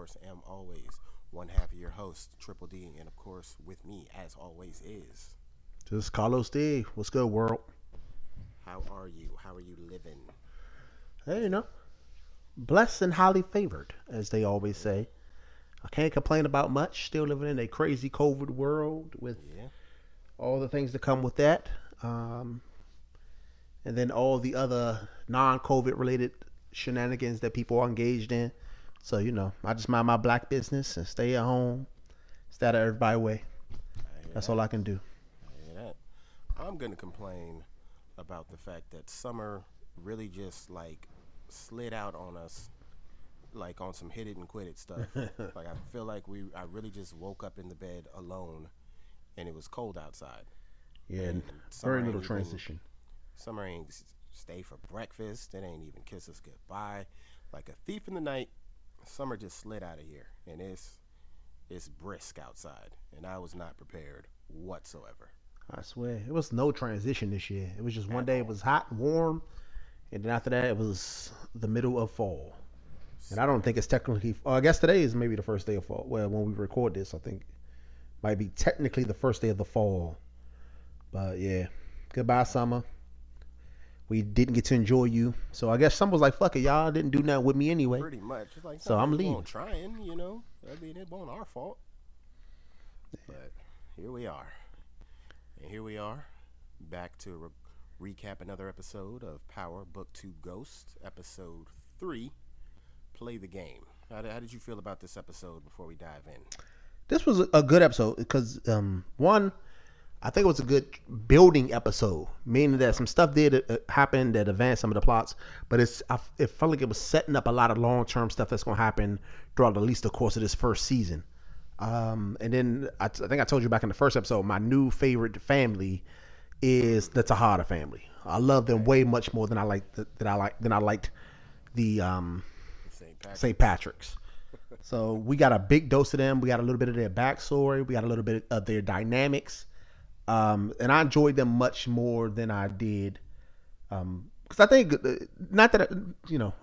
course, am always one half of your host, Triple D, and of course, with me, as always, is. Just Carlos D. What's good, world? How are you? How are you living? Hey, you know, blessed and highly favored, as they always say. I can't complain about much. Still living in a crazy COVID world with Yeah. all the things that come with that. Um, and then all the other non-COVID related shenanigans that people are engaged in. So you know, I just mind my black business and stay at home, stay out of everybody's way. That's that. all I can do. I hear that. I'm gonna complain about the fact that summer really just like slid out on us, like on some hit it and quit it stuff. like I feel like we, I really just woke up in the bed alone, and it was cold outside. Yeah, And very little even- transition. Summer ain't stay for breakfast. It ain't even kiss us goodbye. Like a thief in the night, summer just slid out of here, and it's it's brisk outside, and I was not prepared whatsoever. I swear, it was no transition this year. It was just one day it was hot and warm, and then after that it was the middle of fall. And I don't think it's technically. Oh, I guess today is maybe the first day of fall. Well, when we record this, I think might be technically the first day of the fall. But yeah, goodbye summer. We didn't get to enjoy you, so I guess someone was like, "Fuck it, y'all didn't do nothing with me anyway." Pretty much. It's like, So I'm leaving. Trying, you know. I mean, it wasn't our fault. But here we are, and here we are, back to re- recap another episode of Power Book Two Ghost, episode three. Play the game. How did, how did you feel about this episode before we dive in? this was a- a good episode because um, one, I think it was a good building episode, meaning that some stuff did uh, happen that advanced some of the plots, but it's I, it felt like it was setting up a lot of long term stuff that's going to happen throughout at least the course of this first season. Um, and then I, t- I think I told you back in the first episode, my new favorite family is the Tejada family. I love them way much more than I like the, than I like than I liked the um, St. Patrick. St. Patrick's. So we got a big dose of them. We got a little bit of their backstory. We got a little bit of their dynamics, um, and I enjoyed them much more than I did. Because I think, uh, not that uh, you know,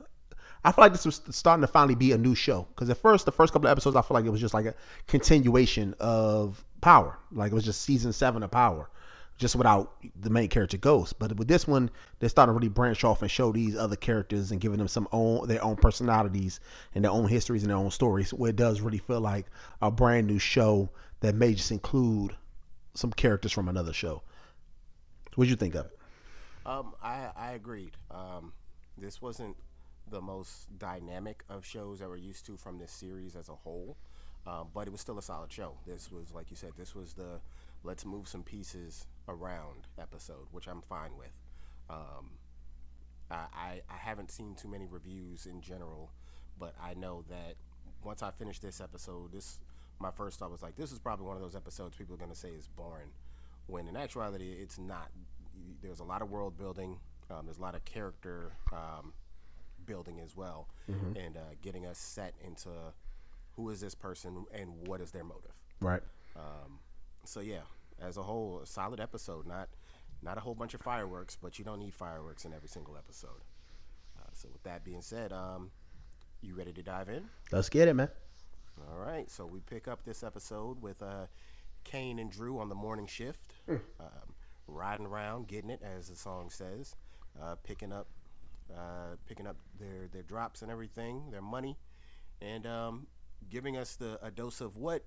I feel like this was starting to finally be a new show. Because at first, the first couple of episodes, I feel like it was just like a continuation of Power. Like it was just season seven of Power, just without the main character Ghost. But with this one, they're starting to really branch off and show these other characters and giving them some own their own personalities and their own histories and their own stories. Where it does really feel like a brand new show that may just include some characters from another show. What'd you think of it? Um, I, I agreed. Um, this wasn't the most dynamic of shows that we're used to from this series as a whole, um, but it was still a solid show. This was, like you said, this was the let's move some pieces around episode, which I'm fine with. Um, I, I, I haven't seen too many reviews in general, but I know that once I finish this episode, this my first thought was like, this is probably one of those episodes people are going to say is boring, when in actuality it's not. There's a lot of world building. Um, there's a lot of character um, building as well, and uh, getting us set into who is this person and what is their motive. Right. Um, so yeah, as a whole, a solid episode. Not not a whole bunch of fireworks, but you don't need fireworks in every single episode. Uh, so with that being said, um, you ready to dive in? Let's get it, man. All right. So we pick up this episode with uh, Cane and Dru on the morning shift, um, riding around, getting it as the song says, uh, picking up uh, picking up their their drops and everything, their money, and um, giving us the a dose of what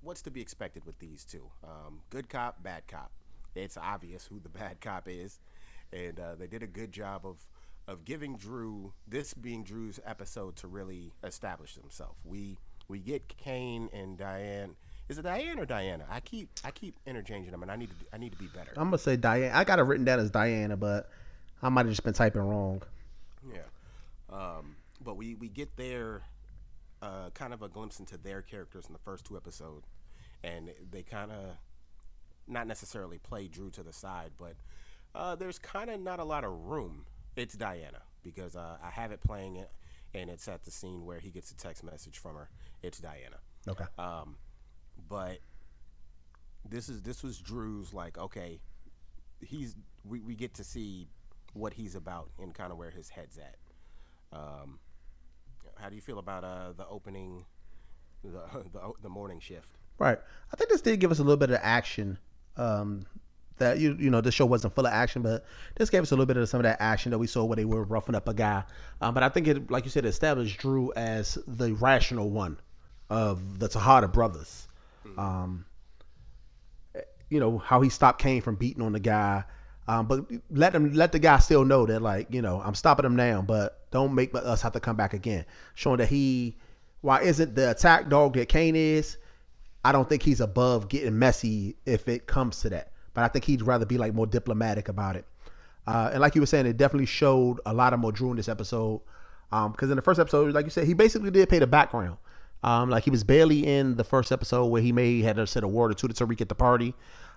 what's to be expected with these two. Um, good cop, bad cop. It's obvious who the bad cop is, and uh, they did a good job of of giving Dru this being Dru's episode to really establish himself. We we get Cane and Diane. Is it Diane or Diana? I keep I keep interchanging them, and I need to I need to be better. I'm gonna say Diane. I got it written down as Diana, but I might have just been typing wrong. Yeah. Um, but we, we get their uh, kind of a glimpse into their characters in the first two episodes. And they kind of, not necessarily play Dru to the side, but uh, there's kind of not a lot of room. It's Diana, because uh, I have it playing it, and it's at the scene where he gets a text message from her. It's Diana. Okay. Um, but this is this was Dru's like okay, he's we, we get to see what he's about and kind of where his head's at. Um, how do you feel about uh, the opening, the, the the morning shift? Right. I think this did give us a little bit of action. Um, that you you know the show wasn't full of action, but this gave us a little bit of some of that action that we saw where they were roughing up a guy. Um, but I think it, like you said, established Dru as the rational one of the Tejada brothers. Um, you know how he stopped Cane from beating on the guy, um, but let him let the guy still know that like you know I'm stopping him now, but don't make us have to come back again. Showing that he, why isn't the attack dog that Cane is? I don't think he's above getting messy if it comes to that. But I think he'd rather be like more diplomatic about it. Uh, and like you were saying, it definitely showed a lot of more Dru in this episode. Because um, in the first episode, like you said, he basically did pay the background. Um, like he was barely in the first episode where he may had said a word or two to Tariq at the party.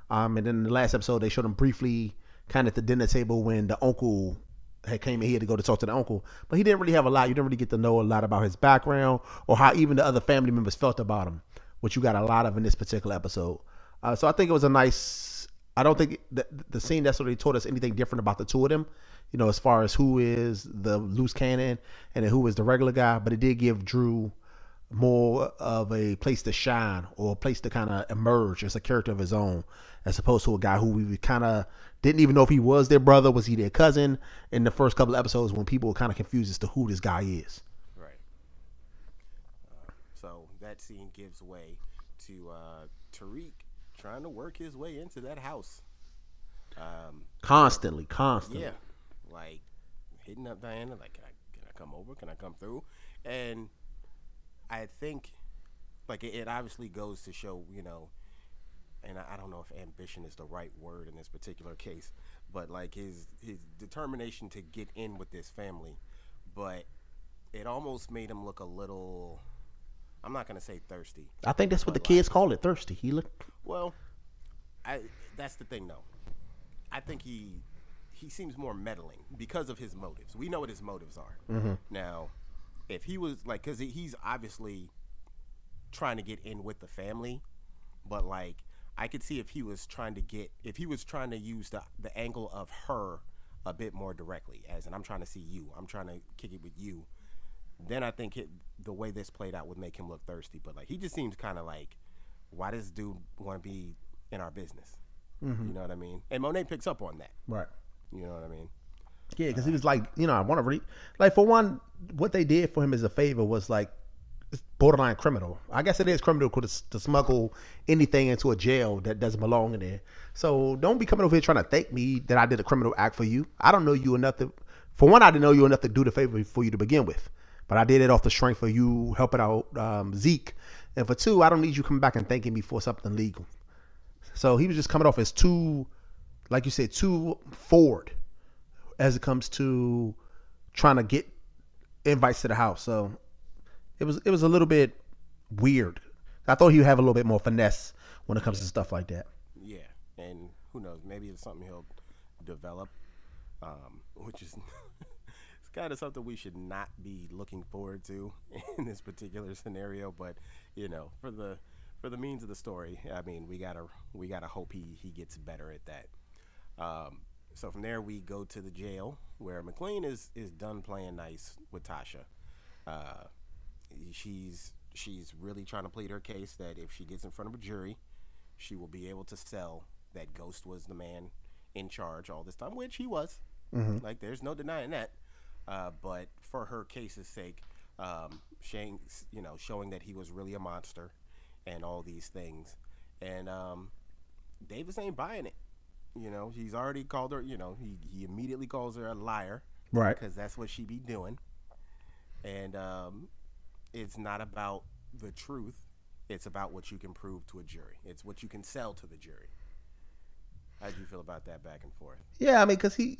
Um, and then in the last episode, they showed him briefly kind of at the dinner table when the uncle had came in here to go to talk to the uncle. But he didn't really have a lot. You didn't really get to know a lot about his background or how even the other family members felt about him which you got a lot of in this particular episode. Uh, so I think it was a nice. I don't think the, the scene necessarily taught us anything different about the two of them, you know, as far as who is the loose cannon and who is the regular guy. But it did give Dru more of a place to shine or a place to kind of emerge as a character of his own, as opposed to a guy who we kind of didn't even know if he was their brother, was he their cousin in the first couple episodes when people were kind of confused as to who this guy is. Right. Uh, so that scene gives way to uh, Tariq trying to work his way into that house. Um, constantly, constantly. Yeah, like hitting up Diana, like, can I can I come over? Can I come through? And I think, like, it, it obviously goes to show, you know, and I, I, don't know if ambition is the right word in this particular case, but like his his determination to get in with this family, but it almost made him look a little I'm not gonna say thirsty. I think that's what the kids call it, thirsty. He looked. Well, I that's the thing though. I think he he seems more meddling because of his motives. We know what his motives are. Mm-hmm. Now, if he was like, because he's obviously trying to get in with the family, but like I could see if he was trying to get if he was trying to use the the angle of her a bit more directly, as and I'm trying to see you. I'm trying to kick it with you then I think it, the way this played out would make him look thirsty. But like he just seems kind of like, why does dude want to be in our business? Mm-hmm. You know what I mean? And Monet picks up on that. Right. You know what I mean? Yeah, because uh, he was like, you know, I want to read. Like for one, what they did for him as a favor was like borderline criminal. I guess it is criminal to, to smuggle anything into a jail that doesn't belong in there. So don't be coming over here trying to thank me that I did a criminal act for you. I don't know you enough to. For one, I didn't know you enough to do the favor for you to begin with. But I did it off the strength of you helping out um, Zeke. And for two, I don't need you coming back and thanking me for something legal. So he was just coming off as too, like you said, too forward as it comes to trying to get invites to the house. So it was it was a little bit weird. I thought he would have a little bit more finesse when it comes yeah. to stuff like that. Yeah, and who knows? Maybe it's something he'll develop, um, which is kind of something we should not be looking forward to in this particular scenario. But you know, for the for the means of the story, I mean, we gotta we gotta hope he he gets better at that. Um, so from there, we go to the jail where McLean is is done playing nice with Tasha. Uh, she's she's really trying to plead her case that if she gets in front of a jury, she will be able to sell that Ghost was the man in charge all this time, which he was. Mm-hmm. Like, there's no denying that. Uh, but for her case's sake, um, showing, you know, showing that he was really a monster and all these things. And um, Davis ain't buying it. You know, he's already called her, you know, he, he immediately calls her a liar. Right. Because that's what she be doing. And um, it's not about the truth. It's about what you can prove to a jury. It's what you can sell to the jury. How do you feel about that back and forth? Yeah, I mean, because he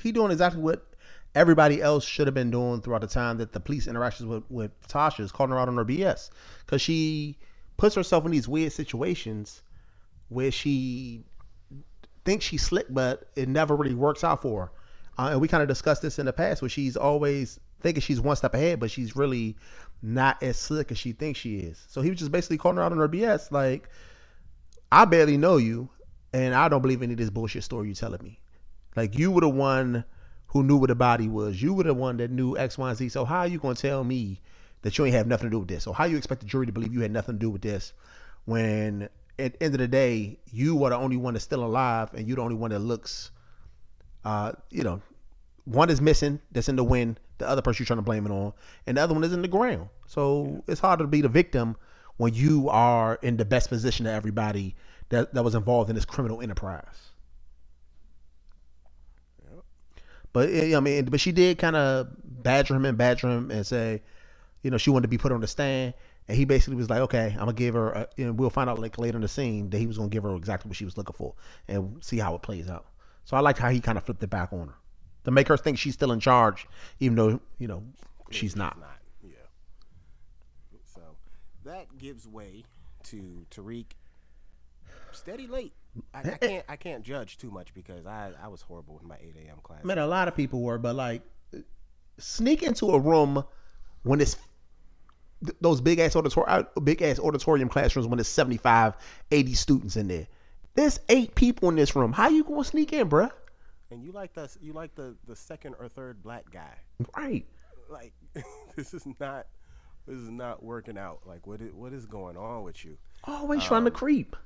he doing exactly what everybody else should have been doing throughout the time that the police interactions with, with Tasha is calling her out on her BS because she puts herself in these weird situations where she thinks she's slick, but it never really works out for her. Uh, and we kind of discussed this in the past where she's always thinking she's one step ahead, but she's really not as slick as she thinks she is. So he was just basically calling her out on her BS, like, I barely know you, and I don't believe any of this bullshit story you're telling me. Like you were the one who knew what the body was. You were the one that knew X, Y, and Z. So how are you gonna tell me that you ain't have nothing to do with this? Or how you expect the jury to believe you had nothing to do with this when at the end of the day you are the only one that's still alive and you're the only one that looks uh, you know, one is missing that's in the wind, the other person you're trying to blame it on, and the other one is in the ground. So it's harder to be the victim when you are in the best position of everybody that, that was involved in this criminal enterprise. But yeah, I mean, but she did kind of badger him and badger him and say, you know, she wanted to be put on the stand, and he basically was like, okay, I'm gonna give her, uh, a, and we'll find out like later in the scene that he was gonna give her exactly what she was looking for, and see how it plays out. So I liked how he kind of flipped it back on her to make her think she's still in charge, even though you know she's not. not. Yeah. So that gives way to Tariq. Steady late. I, I can't. I can't judge too much because I, I was horrible in my 8 a.m. class. I mean, a lot of people were, but like, sneak into a room when it's th- those big ass auditorium, uh, big ass auditorium classrooms when it's 75, 80 students in there. There's eight people in this room. How you gonna sneak in, bruh? And you like the you like the the second or third black guy. Right. Like this is not this is not working out. Like what is, what is going on with you? Always trying to um, creep.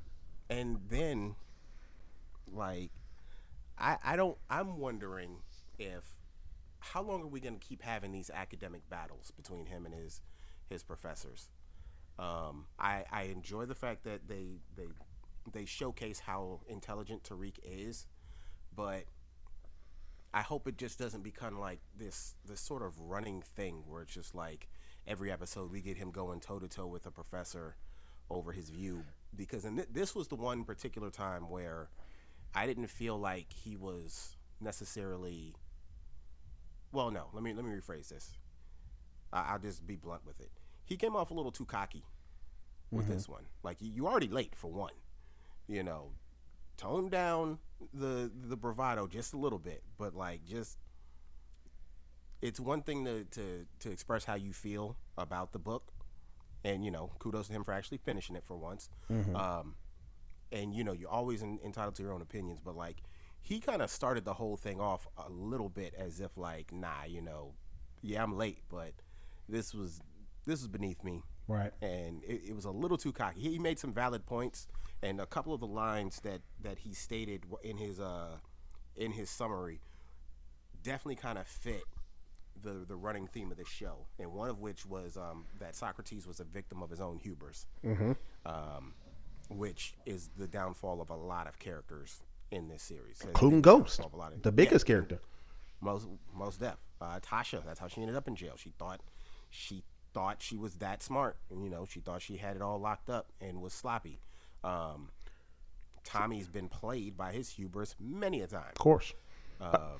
And then like I I don't I'm wondering if how long are we going to keep having these academic battles between him and his his professors? Um, I I enjoy the fact that they they they showcase how intelligent Tariq is, but I hope it just doesn't become like this this sort of running thing where it's just like every episode we get him going toe to toe with a professor over his view because and th- this was the one particular time where I didn't feel like he was necessarily well no let me let me rephrase this. I, I'll just be blunt with it. He came off a little too cocky with this mm-hmm. one. Like you, you already late for one you know. Tone down the the bravado just a little bit but like just it's one thing to, to to express how you feel about the book and you know kudos to him for actually finishing it for once um and you know you're always in, entitled to your own opinions but like he kind of started the whole thing off a little bit as if like nah you know yeah i'm late but this was this was beneath me Right. and it, it was a little too cocky. He made some valid points, and a couple of the lines that that he stated in his uh in his summary definitely kind of fit the the running theme of this show. And one of which was um, that Socrates was a victim of his own hubris, um, which is the downfall of a lot of characters in this series, Has Including the Ghost, of a lot of- the Yeah, biggest character. most most deaf. Uh, Tasha, that's how she ended up in jail. She thought she thought she was that smart, and you know she thought she had it all locked up and was sloppy. Um, Tommy's been played by his hubris many a time. Of course. Uh,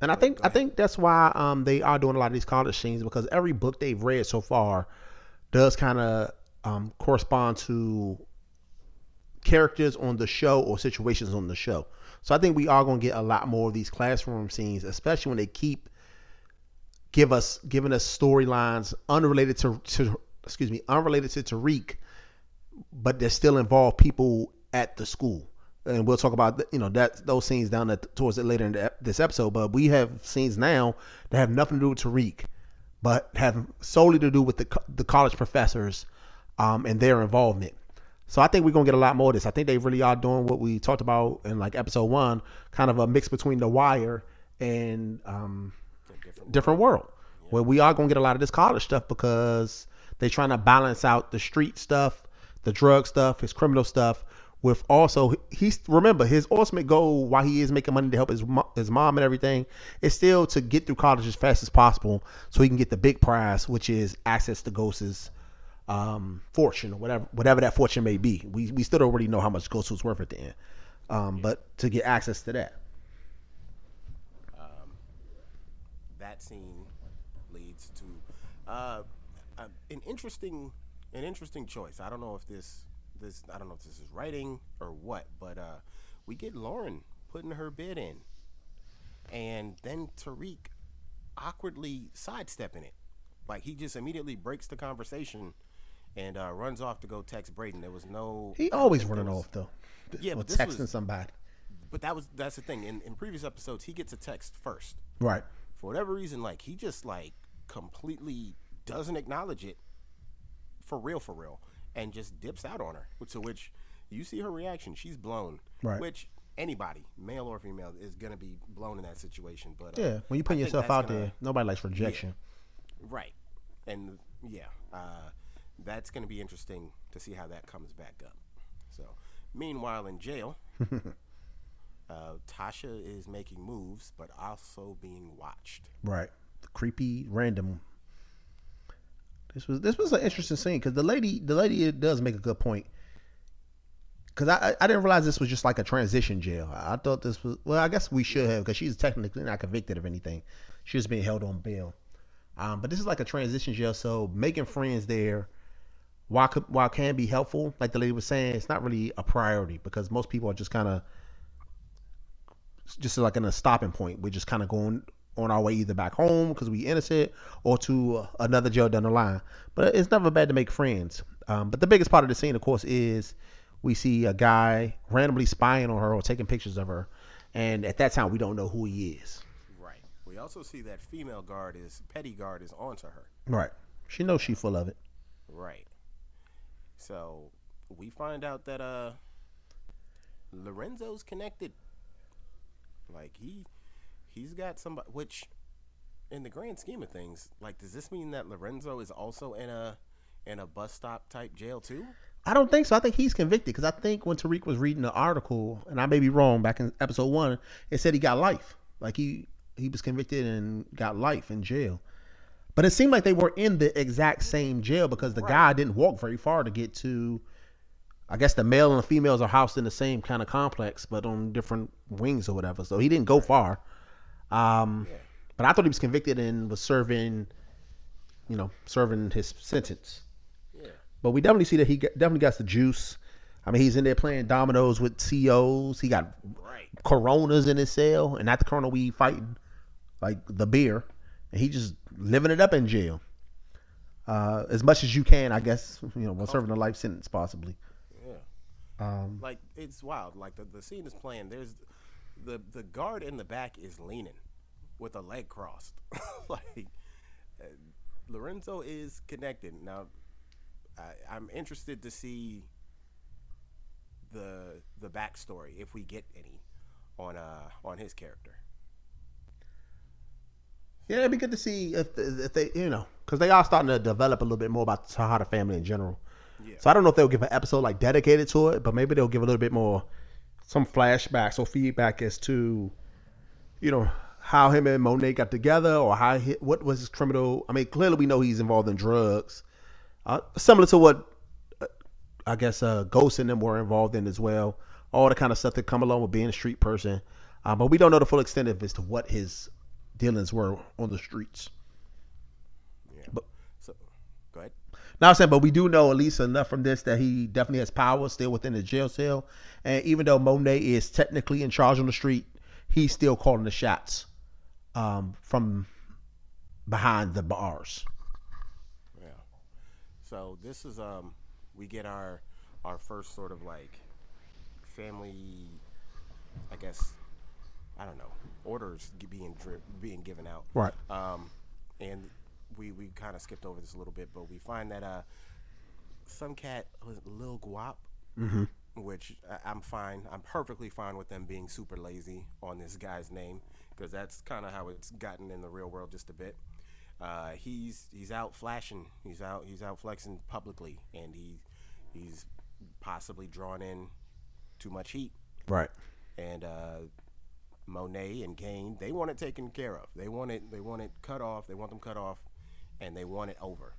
And I think I think that's why um, they are doing a lot of these college scenes because every book they've read so far does kind of um, correspond to characters on the show or situations on the show. So I think we are going to get a lot more of these classroom scenes, especially when they keep give us giving us storylines unrelated to, to excuse me unrelated to Tariq, but they still involve people at the school. And we'll talk about you know that those scenes down at, towards it later in the, this episode. But we have scenes now that have nothing to do with Tariq, but have solely to do with the the college professors um, and their involvement. So I think we're gonna get a lot more of this. I think they really are doing what we talked about in like episode one, kind of a mix between The Wire and um, different different world, where we are gonna get a lot of this college stuff because they're trying to balance out the street stuff, the drug stuff, his criminal stuff, with also he's remember his ultimate goal while he is making money to help his mo- his mom and everything is still to get through college as fast as possible so he can get the big prize, which is access to Ghost's um, fortune or whatever whatever that fortune may be. We we still don't really know how much Ghost was worth at the end, um, but to get access to that. that scene leads to uh, uh, an interesting an interesting choice. I don't know if this this I don't know if this is writing or what, but uh, we get Lauren putting her bid in, and then Tariq awkwardly sidestepping it, like he just immediately breaks the conversation and uh, runs off to go text Brayden. There was no He always running was- off though. Yeah, but texting was- somebody. but that was that's the thing. In, in previous episodes, he gets a text first, Right. For whatever reason, like he just like completely doesn't acknowledge it for real, for real, and just dips out on her. To which you see her reaction. She's blown. Right. Which anybody, male or female, is gonna be blown in that situation. But uh, Yeah. When you put yourself out gonna- there, nobody likes rejection. Right. And yeah, uh, that's going to be interesting to see how that comes back up. So, meanwhile, in jail, uh, Tasha is making moves, but also being watched. Right. Creepy, random. This was this was an interesting scene because the lady the lady does make a good point. Because I I didn't realize this was just like a transition jail. I thought this was well I guess we should have because she's technically not convicted of anything. She was being held on bail. Um, but this is like a transition jail, so making friends there, while while can be helpful, like the lady was saying, it's not really a priority because most people are just kind of just like in a stopping point. We're just kind of going on our way either back home because we innocent or to uh, another jail down the line. But it's never bad to make friends. Um, but the biggest part of the scene, of course, is we see a guy randomly spying on her or taking pictures of her, and at that time we don't know who he is. Right. We also see that female guard is, petty guard is onto her. Right. She knows she's full of it. Right. So, we find out that uh Lorenzo's connected. Like he he's got somebody which in the grand scheme of things, like does this mean that Lorenzo is also in a in a bus stop type jail too? I don't think so. I think he's convicted because I think when Tariq was reading the article, and I may be wrong, back in episode one, it said he got life. Like he he was convicted and got life in jail. But it seemed like they were in the exact same jail because the guy didn't walk very far to get to. I guess the male and the females are housed in the same kind of complex, but on different wings or whatever. So he didn't go far. Um, Yeah. But I thought he was convicted and was serving, you know, serving his sentence. Yeah. But we definitely see that he definitely got the juice. I mean, he's in there playing dominoes with COs. He got Right. Coronas in his cell, and not the Corona we fighting, like the beer. And he just living it up in jail. Uh, as much as you can, I guess, you know, while serving a life sentence, possibly. Yeah. Um, Like it's wild. Like the, the scene is playing. There's the the guard in the back is leaning with a leg crossed. like uh, Lorenzo is connected. Now I, I'm interested to see the the backstory if we get any on uh on his character. yeah, it'd be good to see if, if they, you know, because they are starting to develop a little bit more about the Tejada family in general. Yeah. So I don't know if they'll give an episode like dedicated to it, but maybe they'll give a little bit more, some flashbacks or feedback as to, you know, how him and Monet got together or how he, what was his criminal. I mean, clearly we know he's involved in drugs, uh, similar to what uh, I guess uh, Ghost and them were involved in as well. All the kind of stuff that come along with being a street person, uh, but we don't know the full extent of as to what his dealings were on the streets. Yeah. But- so go ahead. Now I'm saying, but we do know at least enough from this that he definitely has power still within the jail cell. And even though Monet is technically in charge on the street, he's still calling the shots um, from behind the bars. Yeah. So this is um we get our our first sort of like family I guess I don't know orders being dri- being given out. Right. Um and we we kind of skipped over this a little bit, but we find that uh some cat was Lil Guap, which I- I'm fine. I'm perfectly fine with them being super lazy on this guy's name because that's kind of how it's gotten in the real world just a bit. Uh, he's he's out flashing. He's out he's out flexing publicly, and he he's possibly drawn in too much heat. Right. And uh, Monet and Cane, they want it taken care of. They want it they want it cut off. They want them cut off, and they want it over.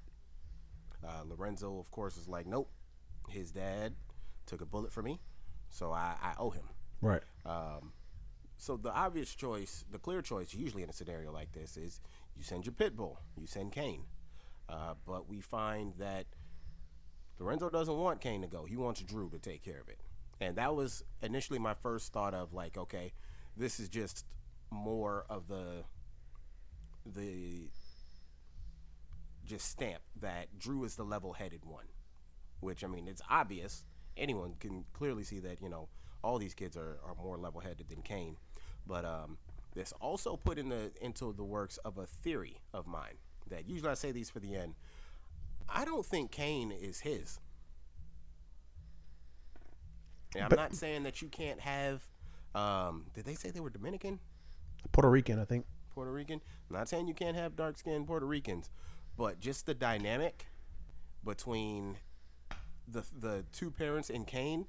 Uh, Lorenzo, of course, is like, nope. His dad took a bullet for me, so I, I owe him. Right. So the obvious choice, the clear choice, usually in a scenario like this, is you send your pit bull, you send Cane. Uh, but we find that Lorenzo doesn't want Cane to go. He wants Dru to take care of it. And that was initially my first thought of like, okay, this is just more of the the just stamp that Dru is the level-headed one. Which I mean, it's obvious. Anyone can clearly see that you know all these kids are, are more level-headed than Cane. But um, This also put in the into the works of a theory of mine that usually I say these for the end. I don't think Cane is his. And I'm But- not saying that you can't have. Um, did they say they were Dominican, Puerto Rican, I think. Puerto Rican? I'm not saying you can't have dark skinned Puerto Ricans, but just the dynamic between the the two parents and Cane.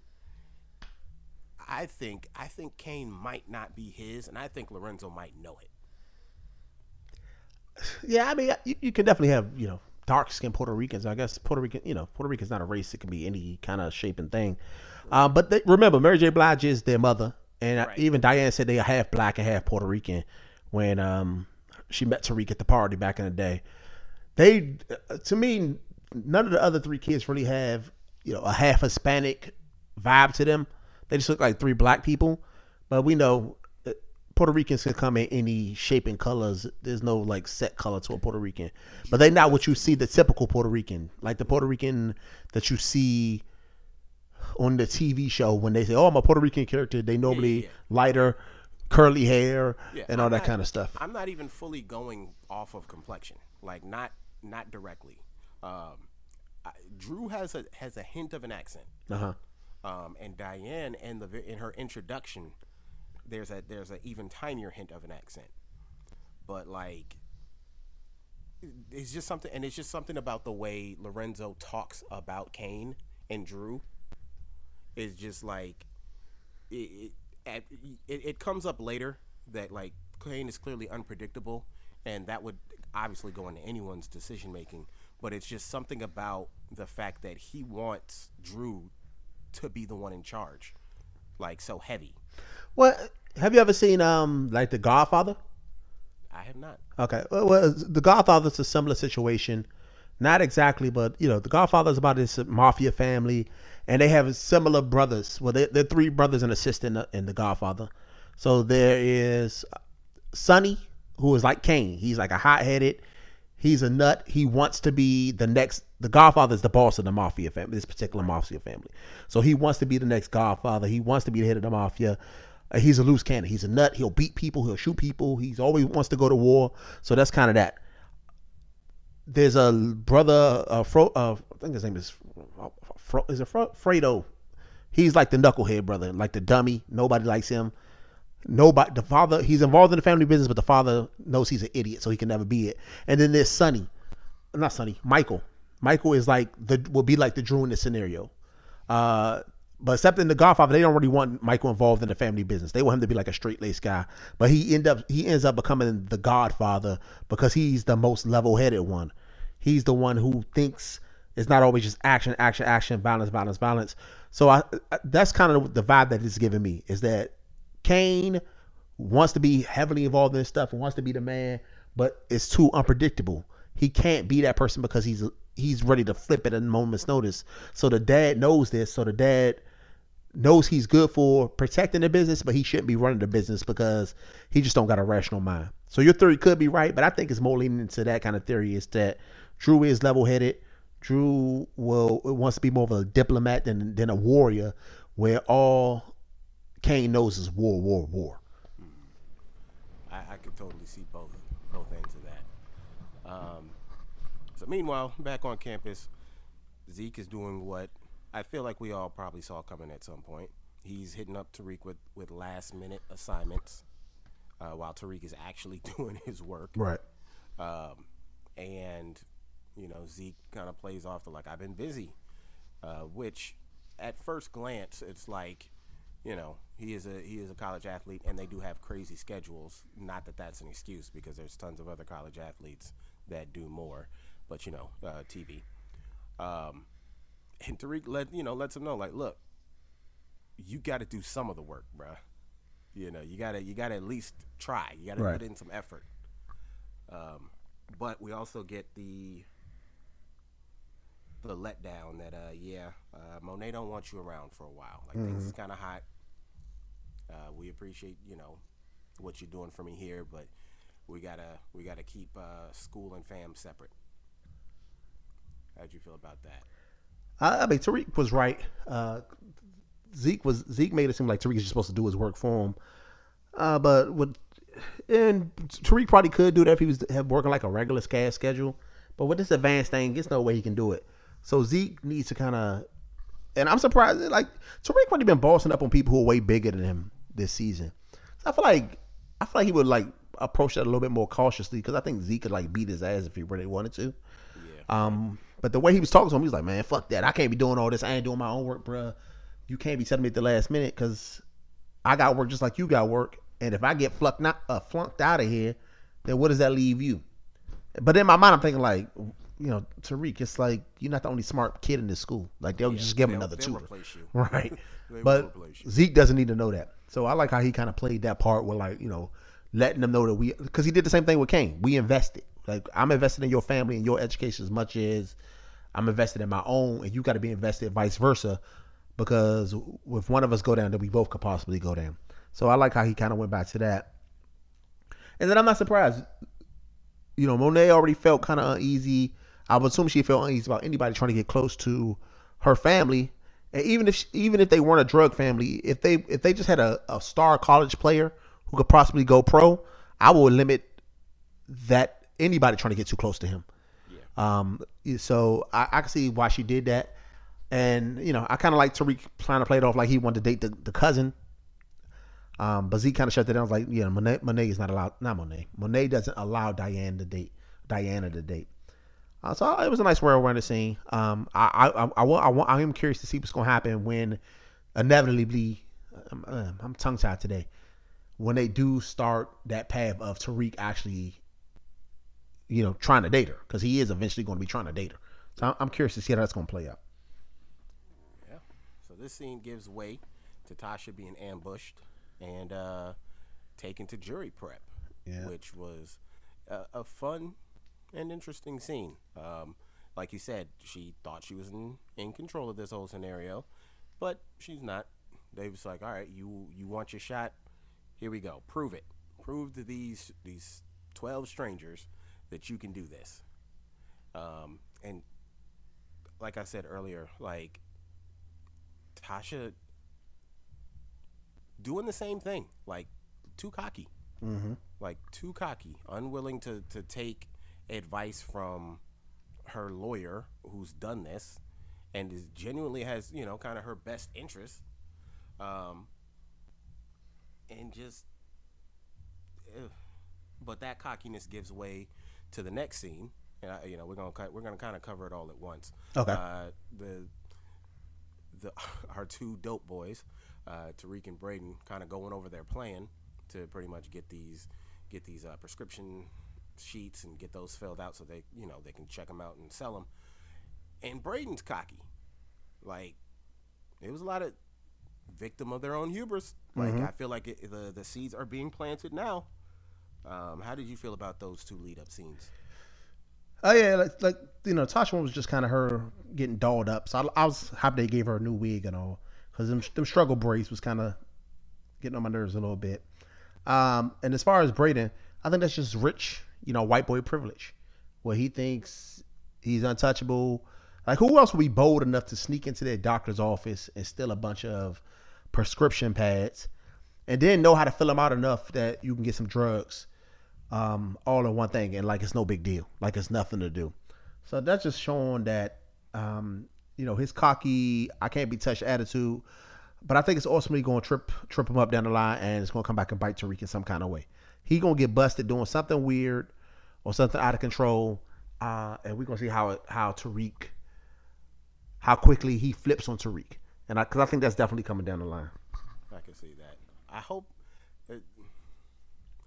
I think I think Cane might not be his, and I think Lorenzo might know it. Yeah, I mean, you, you can definitely have you know dark skinned Puerto Ricans. I guess Puerto Rican, you know, Puerto Rican's not a race; it can be any kind of shape and thing. Uh, but they, remember, Mary J. Blige is their mother, and Right. even Diane said they are half black and half Puerto Rican when um she met Tariq at the party back in the day. They, to me, none of the other three kids really have you know a half Hispanic vibe to them. They just look like three black people. But we know uh, Puerto Ricans can come in any shape and colors. There's no like set color to a Puerto Rican. But they're not what you see the typical Puerto Rican, like the Puerto Rican that you see on the TV show when they say, "Oh, I'm a Puerto Rican character." They normally yeah. lighter, curly hair, Yeah, and all I'm that not- kind of stuff. I'm not even fully going off of complexion, like not not directly. Um, I, Dru has a has a hint of an accent, Uh huh. um, and Diane in the in her introduction, there's a there's an even tinier hint of an accent, but like. It's just something, and it's just something about the way Lorenzo talks about Cane and Dru. Is just like it, it, it, it comes up later that like Cane is clearly unpredictable, and that would obviously go into anyone's decision making. But it's just something about the fact that he wants Dru to be the one in charge, like so heavy. Well, have you ever seen um like The Godfather? I have not. Okay. Well, well, The Godfather's a similar situation. Not exactly, but you know, The Godfather's about this mafia family, and they have similar brothers. Well, they, they're three brothers and a sister in the, in the Godfather. So there is Sonny, who is like Cane. He's like a hot headed. He's a nut. He wants to be the next. The Godfather is the boss of the mafia family. This particular mafia family. So he wants to be the next Godfather. He wants to be the head of the mafia. Uh, he's a loose cannon. He's a nut. He'll beat people. He'll shoot people. He's always wants to go to war. So that's kind of that. There's a brother, uh, Fro, uh, I think his name is, Fro, is it Fro, Fredo? He's like the knucklehead brother, like the dummy. Nobody likes him. Nobody. The father, he's involved in the family business, but the father knows he's an idiot, so he can never be it. And then there's Sonny, not Sonny, Michael. Michael is like the will be like the Dru in this scenario. Uh, but except in the Godfather, they don't really want Michael involved in the family business. They want him to be like a straight laced guy. But he end up he ends up becoming the Godfather because he's the most level headed one. He's the one who thinks it's not always just action, action, action, violence, violence, violence. So I, I that's kind of the vibe that it's giving me is that Cane wants to be heavily involved in this stuff and wants to be the man, but it's too unpredictable. He can't be that person because he's he's ready to flip at a moment's notice. So the dad knows this. So the dad knows he's good for protecting the business, but he shouldn't be running the business because he just don't got a rational mind. So your theory could be right, but I think it's more leaning into that kind of theory is that Dru is level headed. Dru will wants to be more of a diplomat than than a warrior, where all Cane knows is war, war, war. I, I could totally see both both ends of that. Um, so meanwhile, back on campus, Zeke is doing what I feel like we all probably saw coming at some point. He's hitting up Tariq with, with last minute assignments, uh, while Tariq is actually doing his work. Right. Um, and you know Zeke kind of plays off the like I've been busy, uh, which at first glance it's like, you know, he is a he is a college athlete and they do have crazy schedules. Not that that's an excuse because there's tons of other college athletes that do more, but you know, uh, TV. Um, and Tariq let you know lets him know like, look, you got to do some of the work, bruh. You know, you gotta you gotta at least try. You gotta Right. put in some effort. Um, but we also get the the letdown that uh yeah uh, Monet don't want you around for a while. Like things is kind of hot. Uh, we appreciate you know what you're doing for me here, but we gotta we gotta keep uh, school and fam separate. How'd you feel about that? I, I mean, Tariq was right. Uh, Zeke was Zeke made it seem like Tariq is just supposed to do his work for him. Uh, but with and Tariq probably could do that if he was have working like a regular cast schedule. But with this advanced thing, there's no way he can do it. So Zeke needs to kind of, and I'm surprised. Like Tariq probably been bossing up on people who are way bigger than him this season. So I feel like I feel like he would like approach that a little bit more cautiously because I think Zeke could like beat his ass if he really wanted to. Yeah. Um, but the way he was talking to him, he was like, "Man, fuck that! I can't be doing all this. I ain't doing my own work, bruh. You can't be telling me at the last minute because I got work just like you got work. And if I get flunked not, uh, flunked out of here, then what does that leave you? But in my mind, I'm thinking like, you know, Tariq, it's like you're not the only smart kid in this school. Like they'll yeah, just give him another tutor, right? but Zeke doesn't need to know that. So I like how he kind of played that part where like you know, letting them know that we because he did the same thing with Cane. We invested. Like I'm invested in your family and your education as much as I'm invested in my own, and you got to be invested, vice versa, because if one of us go down, then we both could possibly go down. So I like how he kind of went back to that. And then I'm not surprised. You know, Monet already felt kind of uneasy. I would assume she felt uneasy about anybody trying to get close to her family. And even if she, even if they weren't a drug family, if they if they just had a, a star college player who could possibly go pro, I would limit that anybody trying to get too close to him. Yeah. Um. So I, I can see why she did that. And you know, I kind of like Tariq trying to play it off like he wanted to date the, the cousin. Um, but Z kind of shut that down. I was like, yeah, Monet, Monet is not allowed. Not Monet. Monet doesn't allow Diane to date. Diana to date. Uh, so it was a nice world around the scene. Um, I, I, I, I, want, I, want, I am curious to see what's going to happen when inevitably, um, uh, I'm tongue tied today, when they do start that path of Tariq actually, you know, trying to date her because he is eventually going to be trying to date her. So I'm curious to see how that's going to play out. Yeah. So this scene gives way to Tasha being ambushed and uh, taken to jury prep, yeah. which was a, a, fun and interesting scene. Um, like you said, she thought she was in, in control of this whole scenario, but she's not. They was like, "All right, you you want your shot? Here we go. Prove it. Prove to these these twelve strangers that you can do this." Um, and like I said earlier, like Tasha doing the same thing, like too cocky, mm-hmm. like too cocky, unwilling to to take advice from her lawyer who's done this and is genuinely has you know kind of her best interest, um, and just, ugh. but that cockiness gives way to the next scene. And I, you know we're gonna we're gonna kind of cover it all at once. Okay. Uh, the the our two dope boys uh, Tariq and Brayden kind of going over their plan to pretty much get these get these uh, prescription sheets and get those filled out so they you know they can check them out and sell them. And Brayden's cocky, like it was a lot of victim of their own hubris. Like mm-hmm. I feel like it, the the seeds are being planted now. Um, how did you feel about those two lead up scenes? Oh yeah, like, like you know, Tasha was just kind of her getting dolled up. So I, I, was happy they gave her a new wig and all because them, them struggle braids was kind of getting on my nerves a little bit. Um, and as far as Brayden, I think that's just rich, you know, white boy privilege, where he thinks he's untouchable. Like who else would be bold enough to sneak into their doctor's office and steal a bunch of prescription pads, and then know how to fill them out enough that you can get some drugs, um, all in one thing, and like it's no big deal, like it's nothing to do. So that's just showing that um, you know his cocky, I can't be touched attitude. But I think it's ultimately going to trip trip him up down the line, and it's going to come back and bite Tariq in some kind of way. He going to get busted doing something weird or something out of control, uh, and we're to see how how Tariq, how quickly he flips on Tariq, and because I, I, think that's definitely coming down the line. I can see that. I hope it,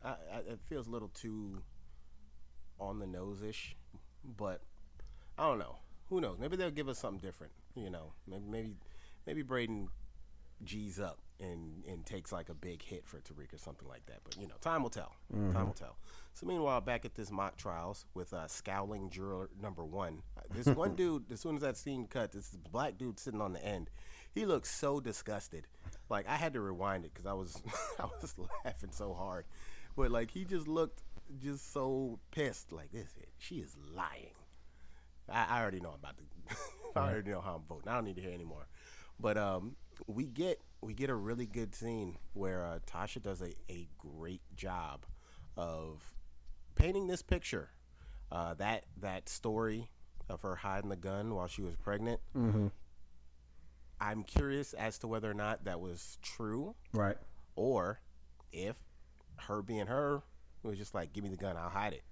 I, I, it feels a little too on the nose ish, but I don't know who knows? Maybe they'll give us something different. You know, maybe maybe maybe Brayden G's up and and takes like a big hit for Tariq or something like that. But you know, time will tell. Mm-hmm. Time will tell. So meanwhile, back at this mock trials with uh, scowling juror number one, uh, this one dude. As soon as that scene cut, this black dude sitting on the end, he looks so disgusted. Like I had to rewind it because I was I was laughing so hard, but like he just looked just so pissed. Like this, she is lying. I, I already know about the. I already know how I'm voting. I don't need to hear anymore. But um, we get we get a really good scene where uh, Tasha does a, a great job of painting this picture. Uh, that that story of her hiding the gun while she was pregnant. Mm-hmm. I'm curious as to whether or not that was true, Right. or if her being her was just like, "Give me the gun, I'll hide it."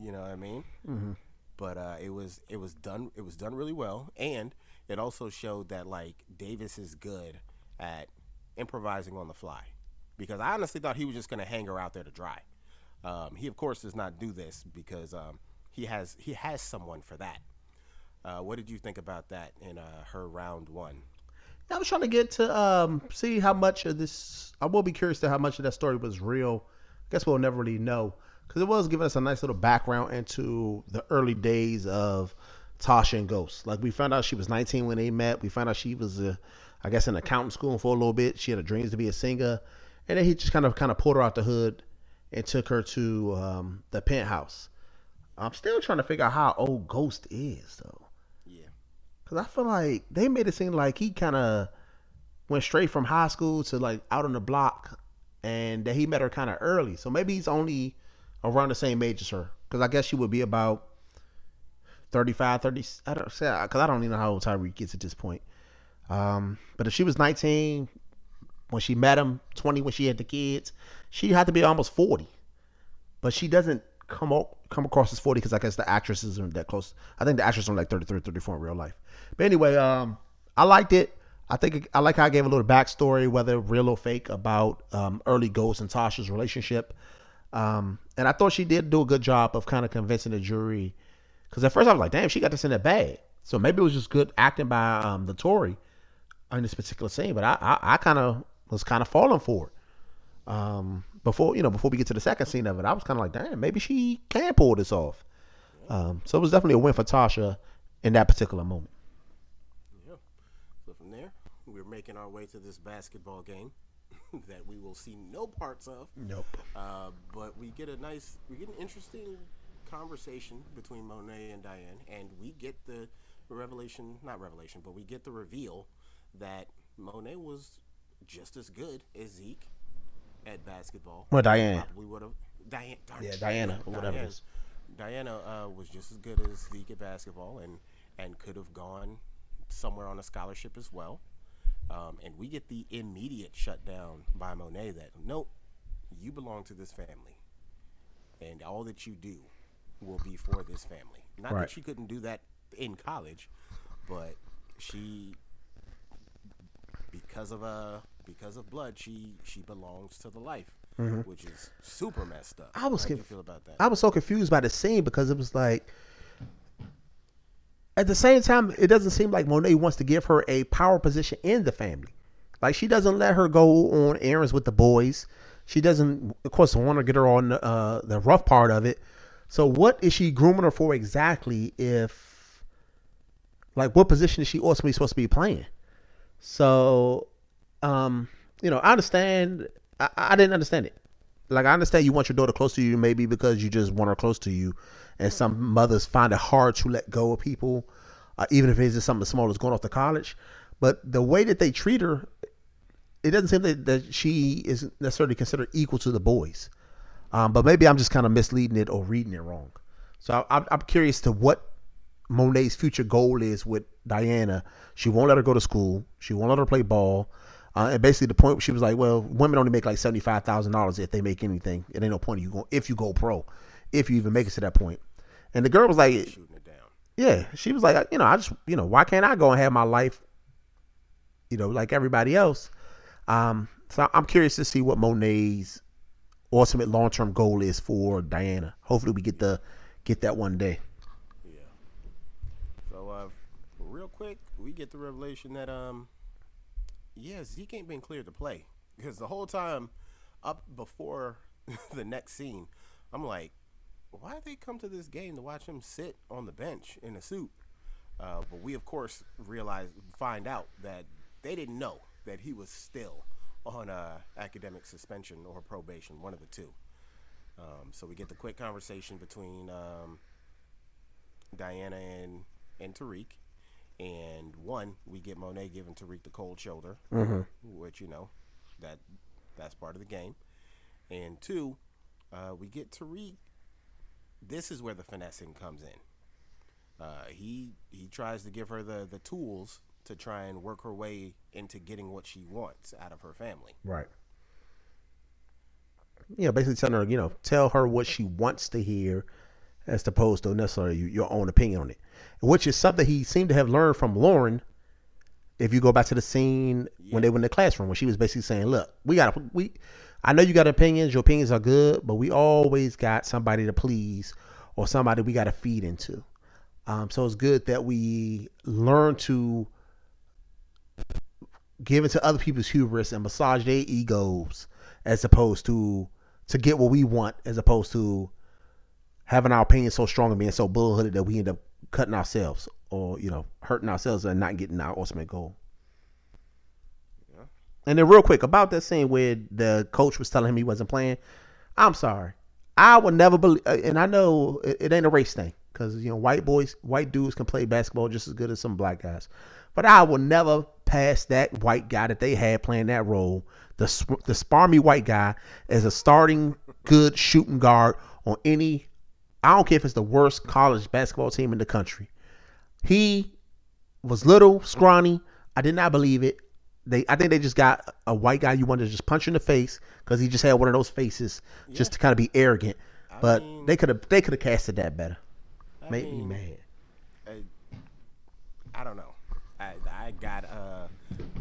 You know what I mean? Mm-hmm. But uh, it was it was done it was done really well, and it also showed that like Davis is good at improvising on the fly, because I honestly thought he was just going to hang her out there to dry. Um, he of course does not do this because um, he has he has someone for that. Uh, what did you think about that in uh, her round one? I was trying to get to um, see how much of this. I will be curious to how much of that story was real. I guess we'll never really know because it was giving us a nice little background into the early days of Tasha and Ghost. Like we found out she was 19 when they met. We found out she was, I guess, in accounting school for a little bit. She had a dreams to be a singer, and then he just kind of kind of pulled her out the hood and took her to um, the penthouse. I'm still trying to figure out how old Ghost is though. Yeah, Cause I feel like they made it seem like he kind of went straight from high school to like out on the block, and that he met her kind of early. So maybe he's only around the same age as her. Cause I guess she would be about 35, 30. I don't say because I don't even know how old Tariq gets at this point. Um, but if she was 19 when she met him, 20 when she had the kids, she had to be almost 40. But she doesn't come o- come across as 40 because I guess the actresses aren't that close. I think the actresses are like 33, 34 in real life. But anyway, um, I liked it. I think I like how I gave a little backstory, whether real or fake, about um, early Ghost and Tasha's relationship. Um, and I thought she did do a good job of kind of convincing the jury. Because at first I was like, damn, she got this in the bag. So maybe it was just good acting by um, Naturi in this particular scene. But I, I, I kind of was kind of falling for it. Um, before you know, before we get to the second scene of it, I was kind of like, damn, maybe she can pull this off. Um, so it was definitely a win for Tasha in that particular moment. yeah. So from there, we're making our way to this basketball game that we will see no parts of. Nope. Uh, but we get a nice, we get an interesting conversation between Monet and Diane, and we get the revelation, not revelation, but we get the reveal that Monet was just as good as Zeke at basketball. Well, Diane. We would have. Diane, Yeah. Diana, or whatever it Diane- Diana uh, was just as good as Zeke at basketball, and and could have gone somewhere on a scholarship as well. Um, and we get the immediate shutdown by Monet that nope, you belong to this family, and all that you do will be for this family. Not Right. that she couldn't do that in college, but she because of uh because of blood she she belongs to the life, which is super messed up. Mm-hmm. I was How conf- feel about that? I was so confused by the scene because it was like, at the same time, it doesn't seem like Monet wants to give her a power position in the family. Like she doesn't let her go on errands with the boys. She doesn't, of course, want to get her on uh, the rough part of it. So what is she grooming her for exactly? If, like, what position is she ultimately supposed to be playing? So, um, you know, I understand. I, I didn't understand it. Like, I understand you want your daughter close to you, maybe because you just want her close to you, and some mothers find it hard to let go of people, uh, even if it's just something small as going off to college. But the way that they treat her, it doesn't seem that, that she is necessarily considered equal to the boys. Um, but maybe I'm just kind of misleading it or reading it wrong. So I, I'm, I'm curious to what Monet's future goal is with Diana. She won't let her go to school. She won't let her play ball. Uh, and basically, the point where she was like, "Well, women only make like seventy five thousand dollars if they make anything. It ain't no point in you go if you go pro, if you even make it to that point." And the girl was like, Shooting it down. "Yeah." She was like, "You know, I just, you know, why can't I go and have my life, you know, like everybody else?" Um, so I'm curious to see what Monet's ultimate long term goal is for Diana. Hopefully, we get the get that one day. Yeah. So, uh, real quick, we get the revelation that um, yeah, Zeke ain't been cleared to play because the whole time up before the next scene, I'm like, why did they come to this game to watch him sit on the bench in a suit? Uh, but we of course realize, find out that they didn't know that he was still on uh, academic suspension or probation, one of the two. Um, so we get the quick conversation between um, Diana and and Tariq, and one we get Monet giving Tariq the cold shoulder, which you know that that's part of the game, and two uh, we get Tariq. This is where the finessing comes in. Uh, he he tries to give her the the tools to try and work her way into getting what she wants out of her family. Right. Yeah, basically telling her, you know, tell her what she wants to hear, as opposed to necessarily your own opinion on it, which is something he seemed to have learned from Lauren. If you go back to the scene yeah. when they were in the classroom, when she was basically saying, "Look, we got we, I know you got opinions. Your opinions are good, but we always got somebody to please or somebody we got to feed into. Um, so it's good that we learn to give into other people's hubris and massage their egos as opposed to to get what we want as opposed to having our opinion so strong and being so bullheaded that we end up cutting ourselves or you know hurting ourselves and not getting our ultimate goal. Yeah. And then real quick about that scene where the coach was telling him he wasn't playing. I'm sorry. I would never believe, uh, and I know it, it ain't a race thing because you know white boys, white dudes can play basketball just as good as some black guys. But I will never pass that white guy that they had playing that role, the the sparmy white guy, as a starting good shooting guard on any. I don't care if it's the worst college basketball team in the country. He was little, scrawny. I did not believe it. They, I think they just got a white guy you wanted to just punch in the face because he just had one of those faces, yeah. just to kind of be arrogant. I but mean, they could have, they could have casted that better. I Made mean, me mad. I, I don't know. I, got uh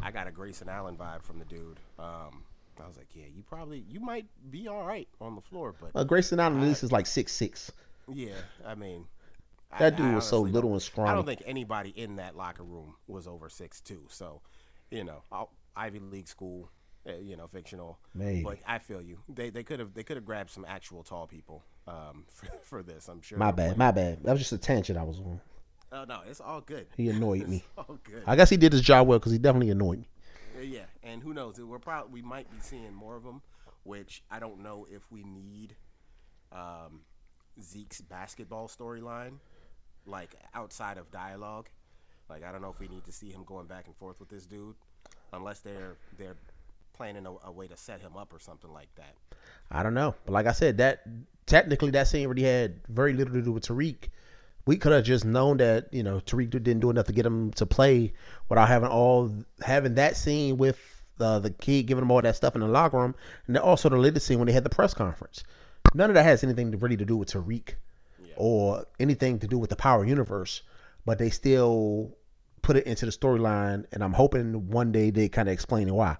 I got a Grayson Allen vibe from the dude. Um, I was like, yeah, you probably you might be all right on the floor, but uh, Grayson Allen at least is like six six. Yeah, I mean, that I, dude I was so little and strong. I don't think anybody in that locker room was over six two. So, you know, I'll, Ivy League school, uh, you know, fictional. Maybe. But I feel you. They they could have they could have grabbed some actual tall people um, for, for this. I'm sure. My bad. My bad. That was just a tangent I was on. Oh no, it's all good. He annoyed me. all good. I guess he did his job well because he definitely annoyed me. Yeah, and who knows? We're probably we might be seeing more of them, which I don't know if we need um, Zeke's basketball storyline, like outside of dialogue. Like I don't know if we need to see him going back and forth with this dude, unless they're they're planning a, a way to set him up or something like that. I don't know, but like I said, that technically that scene really had very little to do with Tariq we could have just known that you know Tariq didn't do enough to get him to play without having all having that scene with uh, the kid giving him all that stuff in the locker room, and then also the later scene when they had the press conference. None of that has anything to, really to do with Tariq yeah. or anything to do with the Power Universe, but they still put it into the storyline, and I'm hoping one day they kind of explain why.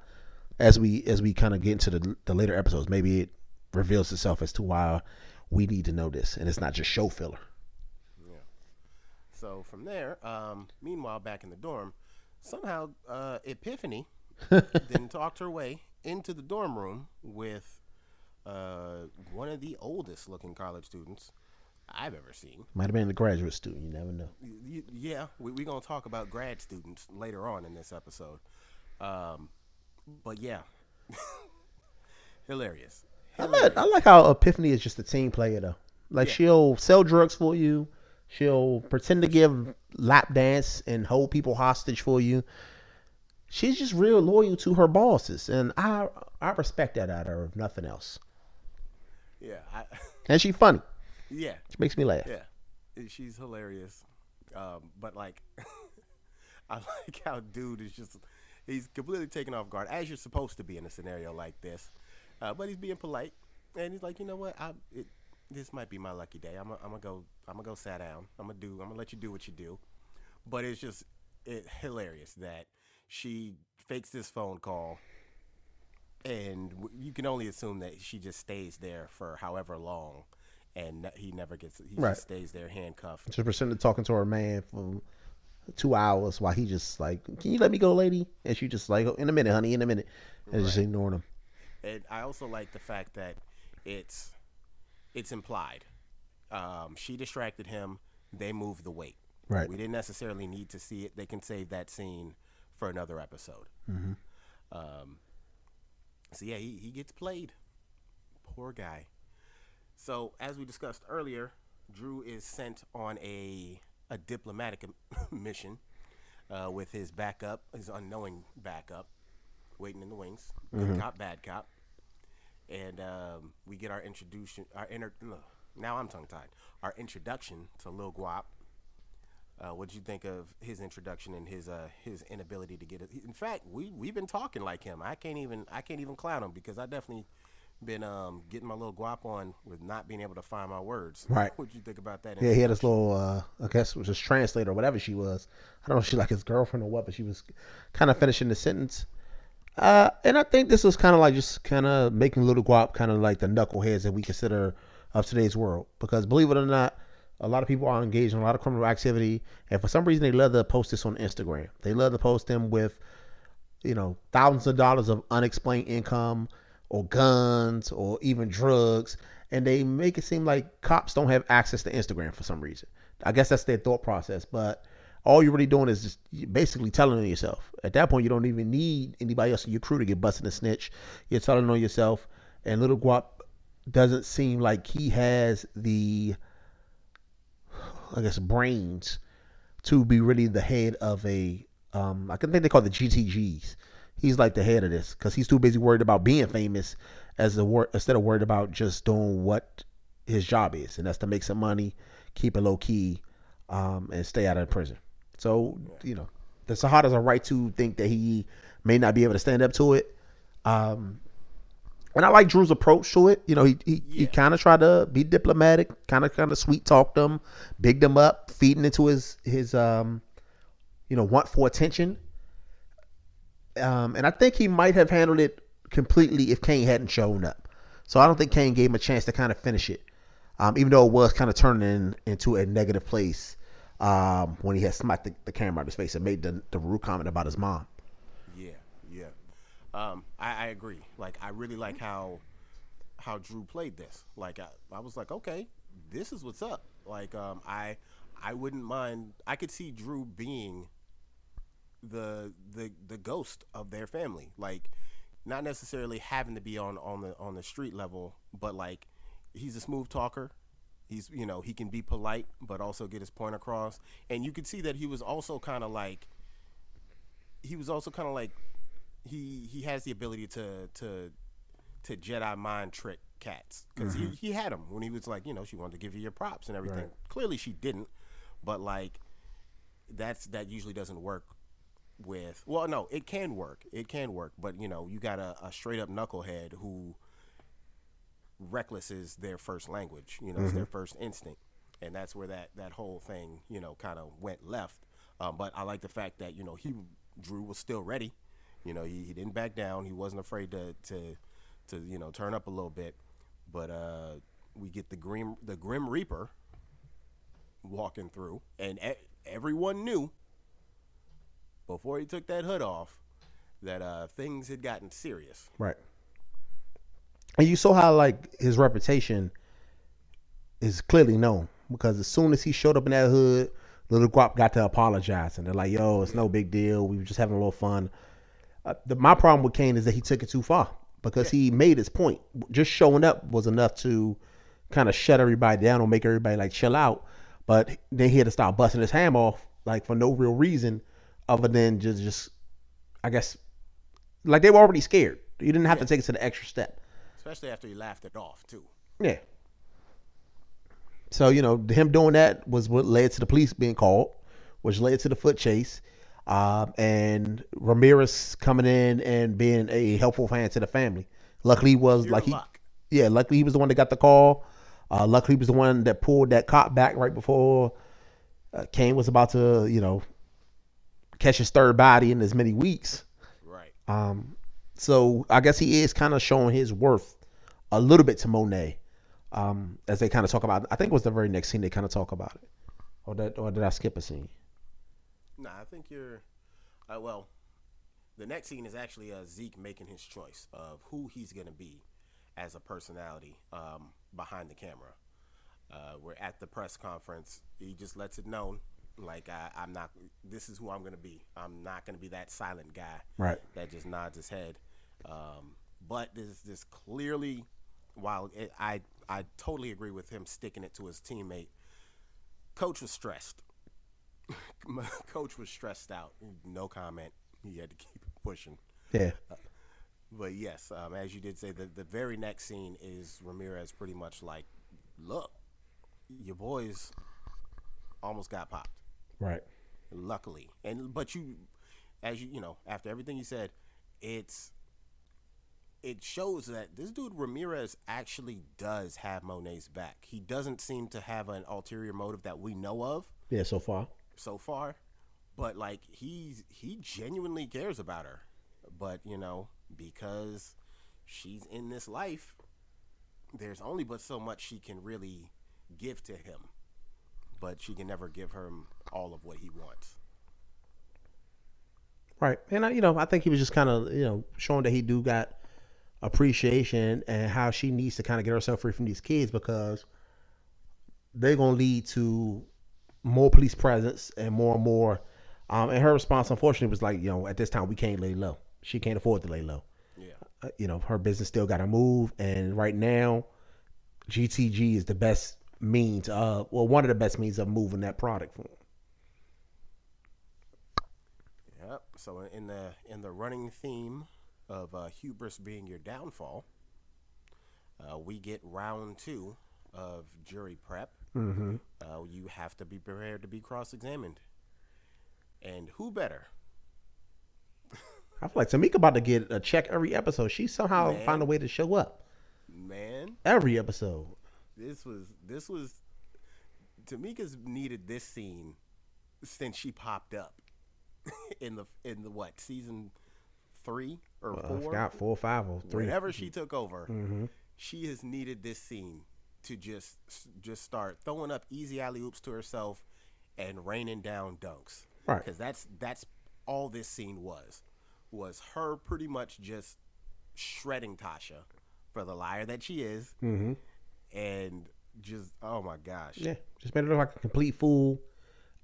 As we as we kind of get into the the later episodes, maybe it reveals itself as to why we need to know this, and it's not just show filler. So from there, um, meanwhile, back in the dorm, somehow uh, Epiphany then talked her way into the dorm room with uh, one of the oldest looking college students I've ever seen. Might have been a graduate student. You never know. Y- yeah, we're we going to talk about grad students later on in this episode. Um, but yeah, hilarious. hilarious. I like, I like how Epiphany is just a team player, though. Like, yeah. she'll sell drugs for you She'll pretend to give lap dance and hold people hostage for you. She's just real loyal to her bosses, and I I respect that out of her, if nothing else. Yeah, I, and she's funny. Yeah, she makes me laugh. Yeah, she's hilarious. Um, but like, I like how dude is just he's completely taken off guard, as you're supposed to be in a scenario like this. Uh, but he's being polite, and he's like, you know what, I it, this might be my lucky day. I'm gonna go. I'm gonna go sat down. I'm gonna do. I'm gonna let you do what you do. But it's just it, hilarious that she fakes this phone call, and you can only assume that she just stays there for however long, and he never gets. He right. just stays there handcuffed. Just pretending talking to her man for two hours while he just like, "Can you let me go, lady?" And she just like, "In a minute, honey, in a minute," and just ignoring him. And I also like the fact that it's it's implied. Um, she distracted him. They moved the weight. Right. We didn't necessarily need to see it. They can save that scene for another episode. Mm-hmm. Um, so yeah, he, he gets played. Poor guy. So as we discussed earlier, Dru is sent on a a diplomatic mission uh, with his backup, his unknowing backup, waiting in the wings. Good mm-hmm. cop, bad cop. And um, we get our introduction. Our inter- now I'm tongue tied. Our introduction to Lil Guap. Uh, what did you think of his introduction and his uh, his inability to get it? In fact, we we've been talking like him. I can't even I can't even clown him because I definitely been um, getting my little guap on with not being able to find my words. Right. What'd you think about that? Yeah, he had this little, uh, I guess it was his translator or whatever she was. I don't know if she like his girlfriend or what, but she was kind of finishing the sentence. Uh, and I think this was kind of like just kind of making Little Guap kind of like the knuckleheads that we consider of today's world. Because believe it or not, a lot of people are engaged in a lot of criminal activity, and for some reason they love to post this on Instagram. They love to post them with, you know, thousands of dollars of unexplained income, or guns, or even drugs, and they make it seem like cops don't have access to Instagram for some reason. I guess that's their thought process, but all you're really doing is just basically telling on yourself. At that point, you don't even need anybody else in your crew to get busted and snitch. You're telling on yourself, and Little Guap doesn't seem like he has the, I guess, brains to be really the head of a. Um, I can think they call it the GTGs. He's like the head of this because he's too busy worried about being famous as a wor- instead of worried about just doing what his job is, and that's to make some money, keep it low key, um, and stay out of prison. So you know, the Sahad has a right to think that he may not be able to stand up to it. Um, and I like Dru's approach to it. You know, he he, he kind of tried to be diplomatic, kind of kind of sweet talk them, big them up, feeding into his his um, you know, want for attention. Um, and I think he might have handled it completely if Cane hadn't shown up. So I don't think Cane gave him a chance to kind of finish it, um, even though it was kind of turning into a negative place um, when he had smacked the, the camera out of his face and made the, the rude comment about his mom. Yeah, yeah. Um, I, I agree. Like, I really like how how Dru played this. Like, I, I was like, okay, this is what's up. Like, um, I I wouldn't mind. I could see Dru being the the the ghost of their family. Like, not necessarily having to be on on the on the street level, but like, he's a smooth talker. He's you know he can be polite, but also get his point across. And you could see that he was also kind of like he was also kind of like he he has the ability to to to Jedi mind trick cats. Because he, mm-hmm. he had him when he was like you know she wanted to give you your props and everything. Clearly she didn't, but like that's that usually doesn't work with well no it can work. It can work. But you know you got a, a straight up knucklehead who reckless is their first language you know it's their first instinct. And that's where that that whole thing you know kind of went left. Um, but i like the fact that you know he drew was still ready. You know he, he didn't back down. He wasn't afraid to to to you know turn up a little bit. But uh we get the grim the grim reaper walking through. And e- everyone knew before he took that hood off that uh things had gotten serious. Right. And you saw how like his reputation is clearly known because as soon as he showed up in that hood, Little Guap got to apologize and they're like, "Yo, it's no big deal. We were just having a little fun." Uh, the, my problem with Cane is that he took it too far because he made his point. Just showing up was enough to kind of shut everybody down or make everybody like chill out. But then he had to start busting his ham off like for no real reason other than just just I guess like they were already scared. You didn't have to take it to the extra step. Especially after he laughed it off too Yeah. So you know him doing that was what led to the police being called, which led to the foot chase, um, and Ramirez coming in and being a helpful hand to the family. Luckily, he was Pure like he, luck. yeah, luckily he was the one that got the call. Uh, luckily, he was the one that pulled that cop back right before uh, Cane was about to, you know, catch his third body in as many weeks. right Um, so I guess he is kind of showing his worth a little bit to Monet, um, as they kind of talk about. I think it was the very next scene they kind of talk about it, or that, or did I skip a scene? Nah, I think you're. Uh, well, the next scene is actually uh, Zeke making his choice of who he's going to be as a personality um, behind the camera. Uh, we're at the press conference. He just lets it known, like I, I'm not. This is who I'm going to be. I'm not going to be that silent guy Right. that just nods his head. Um, but this this clearly, while it, I I totally agree with him sticking it to his teammate. Coach was stressed. Coach was stressed out. No comment. He had to keep pushing. Yeah. But yes, um, as you did say, the, the very next scene is Ramirez pretty much like, look, your boys almost got popped. Right. Luckily, and but you, as you you know, after everything you said, it's it shows that this dude Ramirez actually does have Monet's back. He doesn't seem to have an ulterior motive that we know of Yeah, so far. so far, but like he's he genuinely cares about her. But you know, because she's in this life, there's only but so much she can really give to him. But she can never give him all of what he wants. Right. And I, you know, I think he was just kind of, you know, showing that he do got appreciation and how she needs to kind of get herself free from these kids because they're going to lead to more police presence and more and more. Um, and her response, unfortunately, was like, you know, at this time we can't lay low. She can't afford to lay low. Yeah. Uh, you know, her business still got to move, and right now, GTG is the best means of, well, one of the best means of moving that product for 'em. Yep. So in the in the running theme of uh, hubris being your downfall, uh, we get round two of jury prep. Mm-hmm. Uh, you have to be prepared to be cross-examined, and who better? I feel like Tamika about to get a check every episode. She somehow Man. find a way to show up Man, every episode. this was this was Tamika's needed this scene since she popped up in the in the what season three or Uh, I four. forgot four, five, or three. Whenever she took over, hmm she has needed this scene to just just start throwing up easy alley oops to herself and raining down dunks. Right. Because that's that's all this scene was was her pretty much just shredding Tasha for the liar that she is, hmm and just oh my gosh, Yeah, just made her look like a complete fool.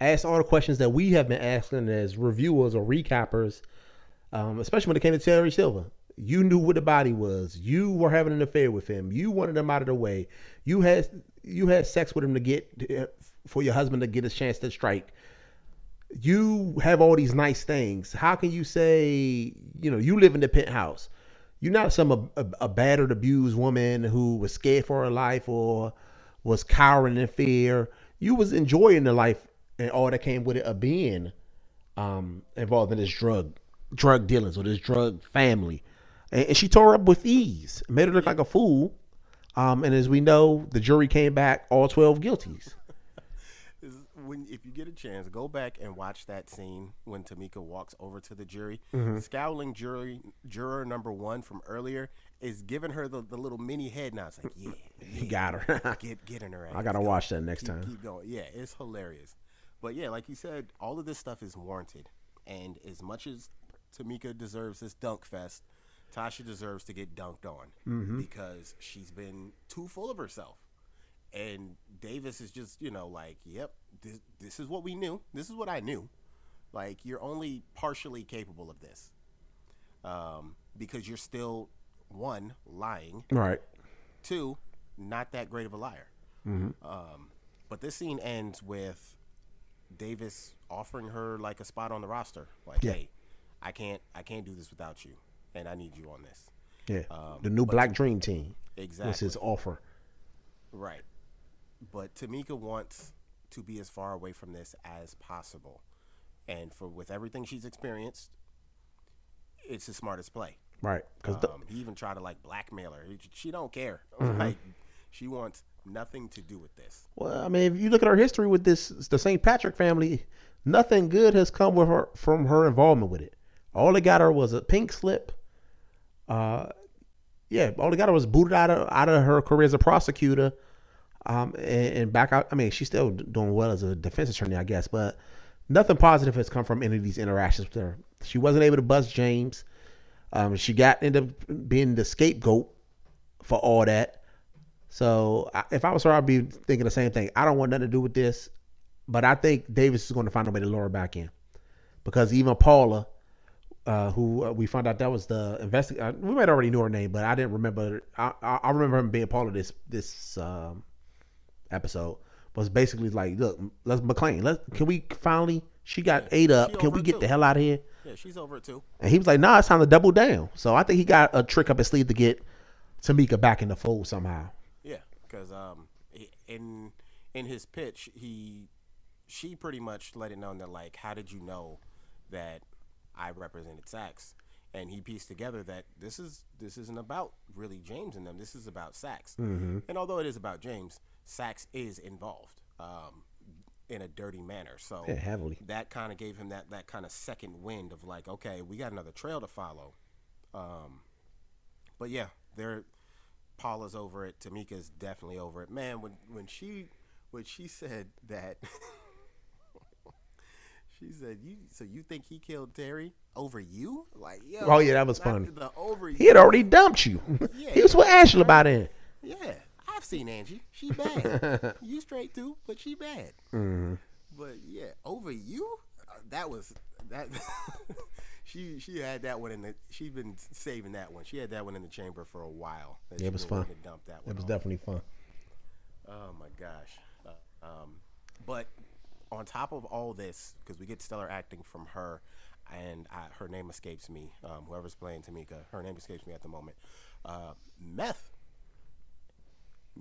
Asked all the questions that we have been asking as reviewers or recappers, um, especially when it came to Terry Silver. You knew what the body was. You were having an affair with him. You wanted him out of the way. You had you had sex with him to get for your husband to get a chance to strike. You have all these nice things. How can you say you know you live in the penthouse? You're not some a, a, a battered, abused woman who was scared for her life or was cowering in fear. You was enjoying the life and all that came with it of being um, involved in this drug drug dealings or this drug family. And, and she tore up with ease, made her look like a fool. Um, and as we know, the jury came back all twelve guilties. When if you get a chance, go back and watch that scene when Tamika walks over to the jury. Mm-hmm. Scowling jury juror number one from earlier is giving her the, the little mini head nod. It's like, yeah, He got her. get get in her ass. I gotta Go. watch that next keep, time. Keep going. Yeah, it's hilarious. But yeah, like you said, all of this stuff is warranted. And as much as Tamika deserves this dunk fest, Tasha deserves to get dunked on Mm-hmm. because she's been too full of herself. And Davis is just, you know, like, yep, this, this is what we knew. This is what I knew. Like, you're only partially capable of this um, because you're still, one, lying, Right. two, not that great of a liar. Um, but this scene ends with Davis offering her like a spot on the roster. Like, Yeah. hey, I can't, I can't do this without you, and I need you on this. Yeah. Um, the new Black Dream Team Exactly. was his offer. Right. But Tamika wants to be as far away from this as possible. And for with everything she's experienced, it's the smartest play. Right. Because Um, he even tried to like blackmail her. She don't care. Like she wants nothing to do with this. Well, I mean, if you look at her history with this, the St. Patrick family, nothing good has come with her from her involvement with it. All they got her was a pink slip. Uh, yeah, all they got her was booted out of out of her career as a prosecutor, um, and, and back out. I mean, she's still doing well as a defense attorney, I guess, but nothing positive has come from any of these interactions with her. She wasn't able to bust James. Um, she got ended up being the scapegoat for all that. So I- if I was her, I'd be thinking the same thing. I don't want nothing to do with this, but I think Davis is going to find a way to lure her back in, because even Paula, uh, who uh, we found out that was the investigator, uh, we might already knew her name, but I didn't remember. I, I, I remember him being of this this um, episode was basically like, look, let's McLean, let can we finally? She got Yeah, ate up. Can we get too. the hell out of here? Yeah, she's over it too. And he was like, nah, it's time to double down. So I think he got a trick up his sleeve to get Tamika back in the fold somehow. Yeah, because um, in in his pitch, he she pretty much let it known that like, how did you know that I represented Saxe? And he pieced together that this is this isn't about really James and them. This is about Saxe. Mm-hmm. And although it is about James, Saxe is involved um, in a dirty manner. So Yeah, heavily. that kind of gave him that that kind of second wind of like, okay, we got another trail to follow. Um, but yeah, they're Paula's over it. Tamika's definitely over it. Man, when when she when she said that, she said, "You so you think he killed Terry over you? Like, yo, Oh, yeah, that was funny. The over He had already dumped you. Yeah, he was with Angela by then. Yeah, I've seen Angie. She bad. you straight too, but she bad. Mm-hmm. But yeah, over you, uh, that was that. she she had that one in the. She's been saving that one. She had that one in the chamber for a while. Yeah, it was fun. dump that one. It was definitely fun. Oh my gosh. Uh, um, but on top of all this, because we get stellar acting from her, and I, her name escapes me. Um, whoever's playing Tamika, her name escapes me at the moment. Uh, Meth,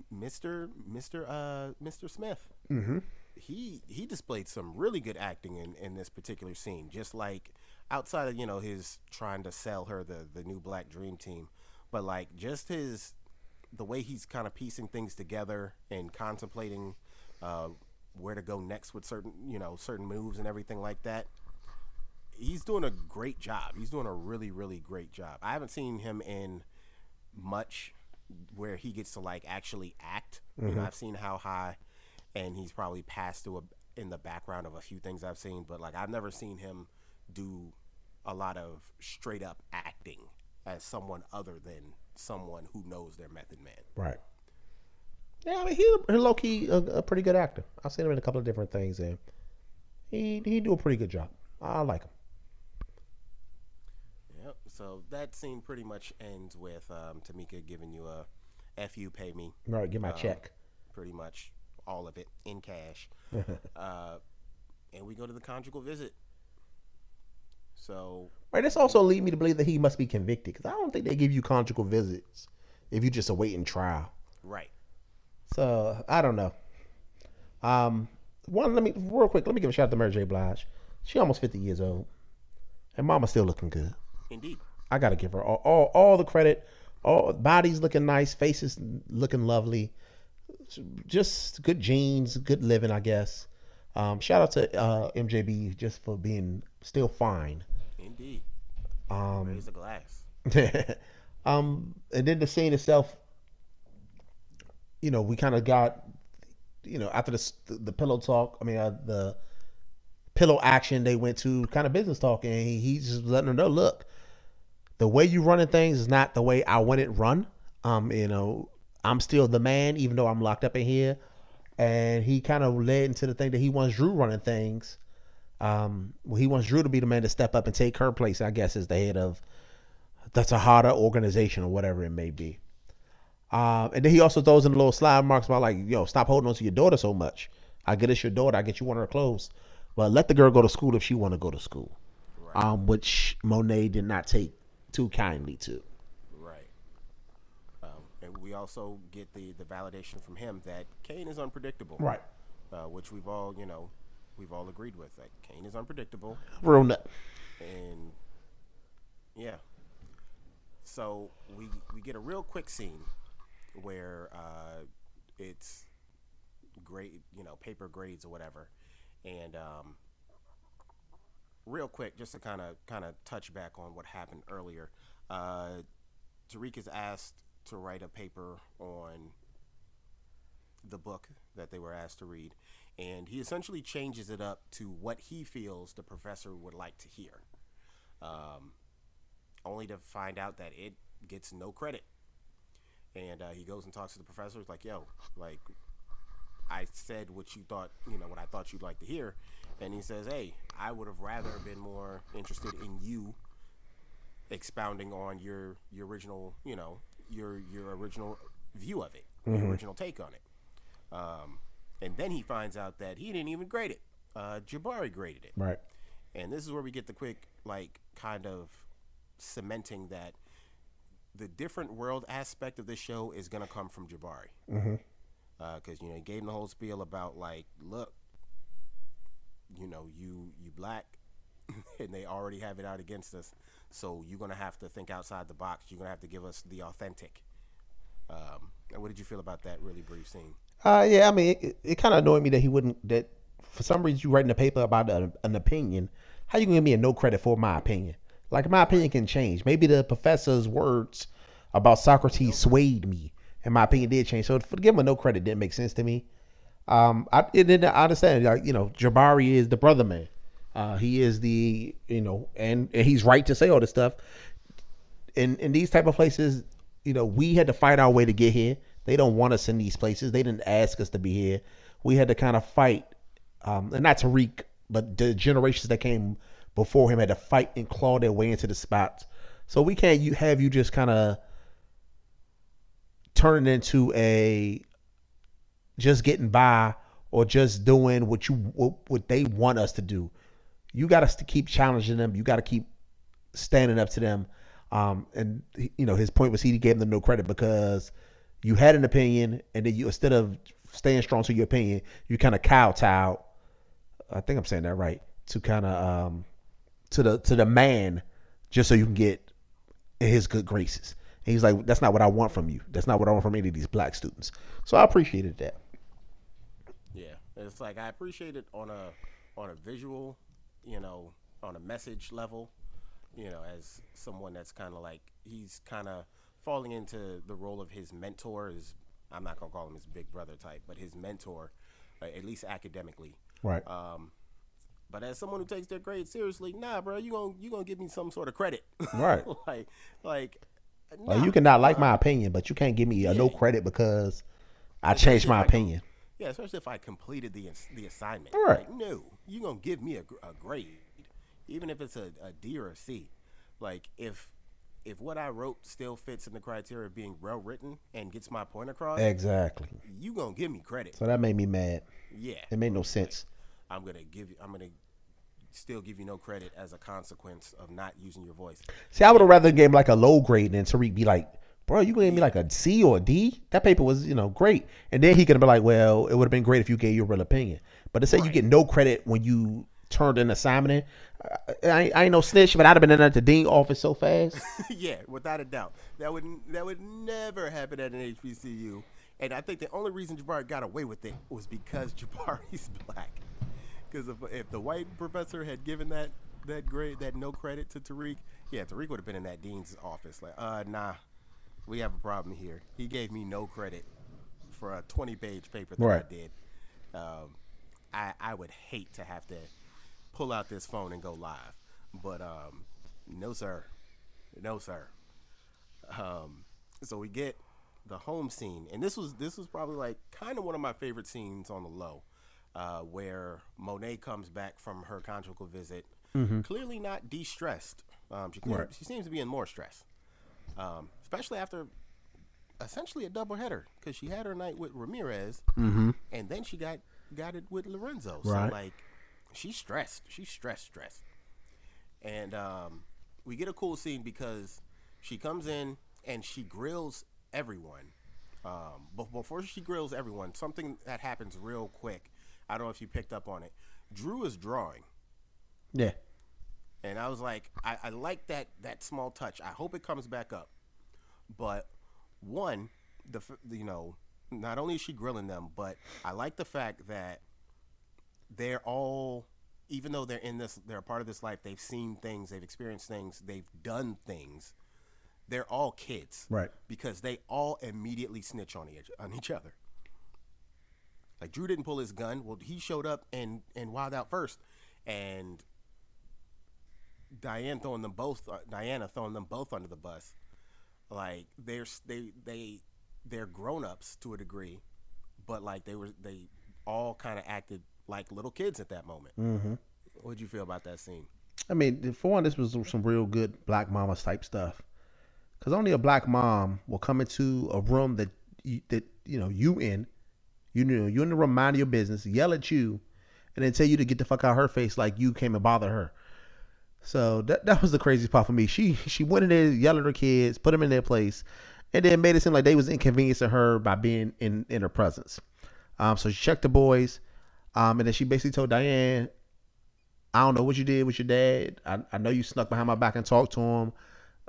Mister Mister uh, Mister Smith. Mm-hmm. He he displayed some really good acting in, in this particular scene. Just like outside of you know his trying to sell her the the new Black Dream Team, but like just his the way he's kind of piecing things together and contemplating uh, where to go next with certain you know certain moves and everything like that. He's doing a great job. He's doing a really really great job. I haven't seen him in much where he gets to like actually act. You know mm-hmm. i've seen how high and he's probably passed through a, in the background of a few things i've seen but like i've never seen him do a lot of straight up acting as someone other than someone who knows their method man. Right. Yeah, I mean, he, he low key a, a pretty good actor. I've seen him in a couple of different things, and he he do a pretty good job. I like him. Yep. So that scene pretty much ends with um, Tamika giving you a "F you, pay me," Right, get my Um, check. pretty much all of it in cash, uh, and we go to the conjugal visit. So Right. This also lead me to believe that he must be convicted because I don't think they give you conjugal visits if you just awaiting trial. right, So I don't know. Um, one, let me real quick. Let me give a shout out to Mary J. Blige. She almost fifty years old, and Mama's still looking good. indeed, I gotta give her all, all, all the credit. All bodies looking nice, faces looking lovely, just good genes, good living, I guess. Um, shout out to uh, MJB just for being still fine. indeed. Um, Raise the glass. um, and then the scene itself, you know, we kind of got, you know, after the the pillow talk. I mean, uh, the pillow action they went to kind of business talk, and he, he's just letting her know, look, the way you running things is not the way I want it run. Um, you know, I'm still the man, even though I'm locked up in here. And he kind of led into the thing that he wants Dru running things. Um, well, he wants Dru to be the man to step up and take her place. I guess as the head of that's a organization or whatever it may be. Um, and then he also throws in a little slide marks about like, yo, stop holding on to your daughter so much. I get it's your daughter. I get you one of her clothes, but let the girl go to school if she want to go to school. Right, Um, which Monet did not take too kindly to. right. Um, and we also get the the validation from him that Cane is unpredictable. Right. Uh, which we've all you know we've all agreed with that Cane is unpredictable. Real nut. and yeah so we we get a real quick scene where uh, it's grade you know paper grades or whatever and um, real quick just to kind of kind of touch back on what happened earlier uh, Tariq is asked to write a paper on the book that they were asked to read and he essentially changes it up to what he feels the professor would like to hear um, only to find out that it gets no credit. And uh, he goes and talks to the professor. He's like, "Yo, like, I said what you thought, you know, what I thought you'd like to hear." And he says, "Hey, I would have rather been more interested in you expounding on your your original, you know, your your original view of it, your original take on it." Um, and then he finds out that he didn't even grade it. Uh, Jabari graded it. Right. And this is where we get the quick like kind of cementing that the different world aspect of this show is gonna come from Jabari. Mm-hmm. Because you know he gave him the whole spiel about like, look, you know, you you black, and they already have it out against us. So you're gonna have to think outside the box. You're gonna have to give us the authentic. Um, and what did you feel about that really brief scene? Uh, yeah, I mean, it, it kind of annoyed me that he wouldn't. That for some reason you writing a paper about a, an opinion. How you gonna give me a no credit for my opinion? Like my opinion can change. Maybe the professor's words about Socrates swayed me, and my opinion did change. So to give him no credit didn't make sense to me. Um, I it didn't. I understand. Like you know, Jabari is the brother man. Uh, he is the you know, and, and he's right to say all this stuff. In in these type of places, you know, we had to fight our way to get here. They don't want us in these places. They didn't ask us to be here. We had to kind of fight, um, and not Tariq, but the generations that came before him had to fight and claw their way into the spots. So we can't you have you just kind of turn into a just getting by or just doing what you what, what they want us to do. You got us to keep challenging them. You got to keep standing up to them. Um, and you know his point was he gave them no credit because you had an opinion and then you instead of staying strong to your opinion, you kind of kowtowed. I think I'm saying that right to kind of um, to the to the man just so you can get in his good graces. And he's like, that's not what I want from you. That's not what I want from any of these black students. So I appreciated that. Yeah, it's like I appreciate it on a on a visual, you know, on a message level, you know, as someone that's kind of like he's kind of falling into the role of his mentor. Is I'm not gonna call him his big brother type, but his mentor, uh, at least academically. Right. Um, but as someone who takes their grades seriously, nah, bro, you gonna you gonna give me some sort of credit, Right. like, like, Like, you cannot like uh, my opinion, but you can't give me a no credit because I changed my I opinion. Yeah, especially if I completed the the assignment. Right. Like, no, you gonna give me a, a grade, even if it's a, a D or a C. Like if if what I wrote still fits in the criteria of being well written and gets my point across, Exactly. you gonna give me credit. So that made me mad. Yeah, It made no sense. I'm gonna give you. I'm gonna still give you no credit as a consequence of not using your voice. See, I would have rather gave him like a low grade than Tariq be like, bro, you gave me like a C or a D? That paper was, you know, great. And then he could have been like, well, it would have been great if you gave your real opinion. But to say you get no credit when you turned an assignment eh, in, I, I ain't no snitch, but I'd have been in at the dean office so fast. yeah, without a doubt, that would that would never happen at an HBCU. And I think the only reason Jabari got away with it was because Jabari's black. Because if, if the white professor had given that that grade that no credit to Tariq, yeah, Tariq would have been in that dean's office like, uh, nah, we have a problem here. He gave me no credit for a 20 page paper that Right. I did. Um, I I would hate to have to pull out this phone and go live, but um, no sir, no sir. Um, so we get the home scene, and this was this was probably like kind of one of my favorite scenes on the low, uh, where Monet comes back from her conjugal visit, clearly not de-stressed. Um, she, Right. she seems to be in more stress, um, especially after essentially a double header because she had her night with Ramirez, and then she got got it with Lorenzo. Right. So like, she's stressed. She's stressed, stressed. And um, we get a cool scene because she comes in and she grills everyone. Um, but before she grills everyone, something that happens real quick. I don't know if you picked up on it. Dru is drawing. yeah. And I was like, I, I like that that small touch. I hope it comes back up. But one, the you know, not only is she grilling them, but I like the fact that they're all, even though they're in this, they're a part of this life. They've seen things, they've experienced things, they've done things. They're all kids, Right. Because they all immediately snitch on each on each other. Like Dru didn't pull his gun. Well, he showed up and and wild out first, and Diane throwing them both, uh, Diana throwing them both under the bus. Like they're they they they're grown ups to a degree, but like they were they all kind of acted like little kids at that moment. Mm-hmm. What'd you feel about that scene? I mean, for one, this was some real good black mamas type stuff. Because only a black mom will come into a room that you, that you know you in, you know you in the room minding your business, yell at you, and then tell you to get the fuck out of her face like you came and bother her. So that that was the craziest part for me. She she went in there, yelled at her kids, put them in their place, and then made it seem like they was inconveniencing her by being in in her presence. Um, so she checked the boys, um, and then she basically told Diane, "I don't know what you did with your dad. I, I know you snuck behind my back and talked to him,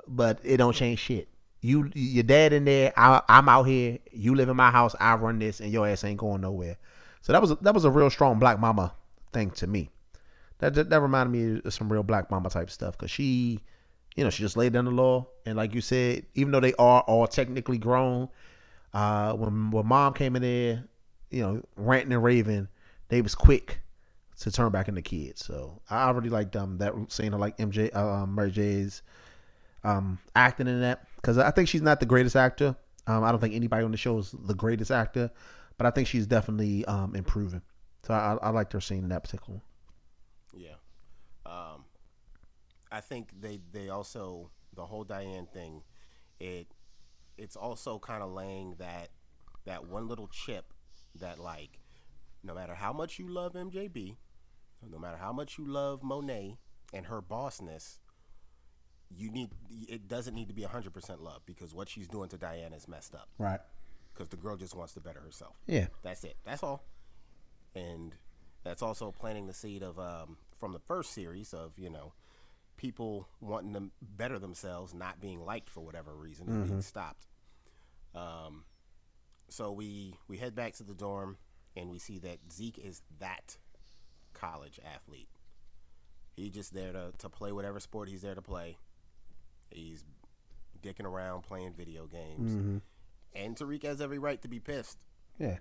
but it don't change shit. You your dad in there. I, I'm out here. You live in my house. I run this, and your ass ain't going nowhere." So that was a, that was a real strong black mama thing to me. That that, that reminded me of some real black mama type stuff because she, you know, she just laid down the law, and like you said, even though they are all technically grown, uh, when when mom came in there, you know, ranting and raving, they was quick to turn back into kids. So I really liked um that scene. I like MJ, uh, um, Mary J's um acting in that because I think she's not the greatest actor. Um, I don't think anybody on the show is the greatest actor, but I think she's definitely um improving. So I, I liked her scene in that particular. one. Yeah. Um, I think they they also the whole Diane thing, it it's also kind of laying that that one little chip that like no matter how much you love MJB, no matter how much you love Monet and her bossness, you need it doesn't need to be 100% love because what she's doing to Diana is messed up Right. because the girl just wants to better herself. Yeah. That's it. That's all. And that's also planting the seed of um, from the first series of you know people wanting to better themselves, not being liked for whatever reason, and being stopped. Um, so we we head back to the dorm, and we see that Zeke is that college athlete. He's just there to, to play whatever sport he's there to play. He's dicking around playing video games. And Tariq has every right to be pissed Yeah.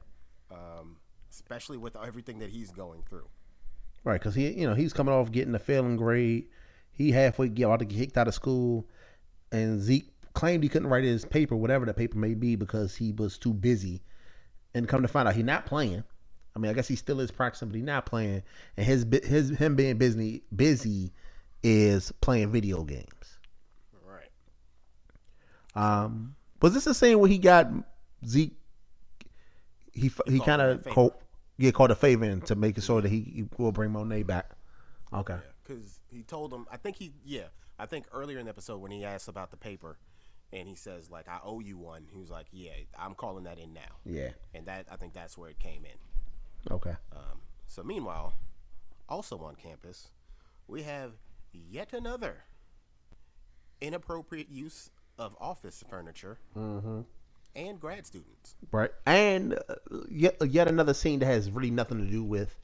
um, especially with everything that he's going through. Right, because he, you know, he's coming off getting a failing grade. He halfway get about to get kicked out of school, and Zeke claimed he couldn't write his paper, whatever the paper may be, because he was too busy. And come to find out, he's not playing. I mean, I guess he still is practicing, but he's not playing. And his his him being busy busy is playing video games. Um, was this the same where he got Zeke? He he kind of favor. called yeah called a favor in to make it so that he, he will bring Monet back. Okay. Because he told him, I think he, yeah, I think earlier in the episode when he asked about the paper, and he says like, "I owe you one." He was like, "Yeah, I'm calling that in now," Yeah. and that I think that's where it came in. Okay. Um, so meanwhile, also on campus, we have yet another inappropriate use of office furniture and grad students. Right. And uh, yet yet another scene that has really nothing to do with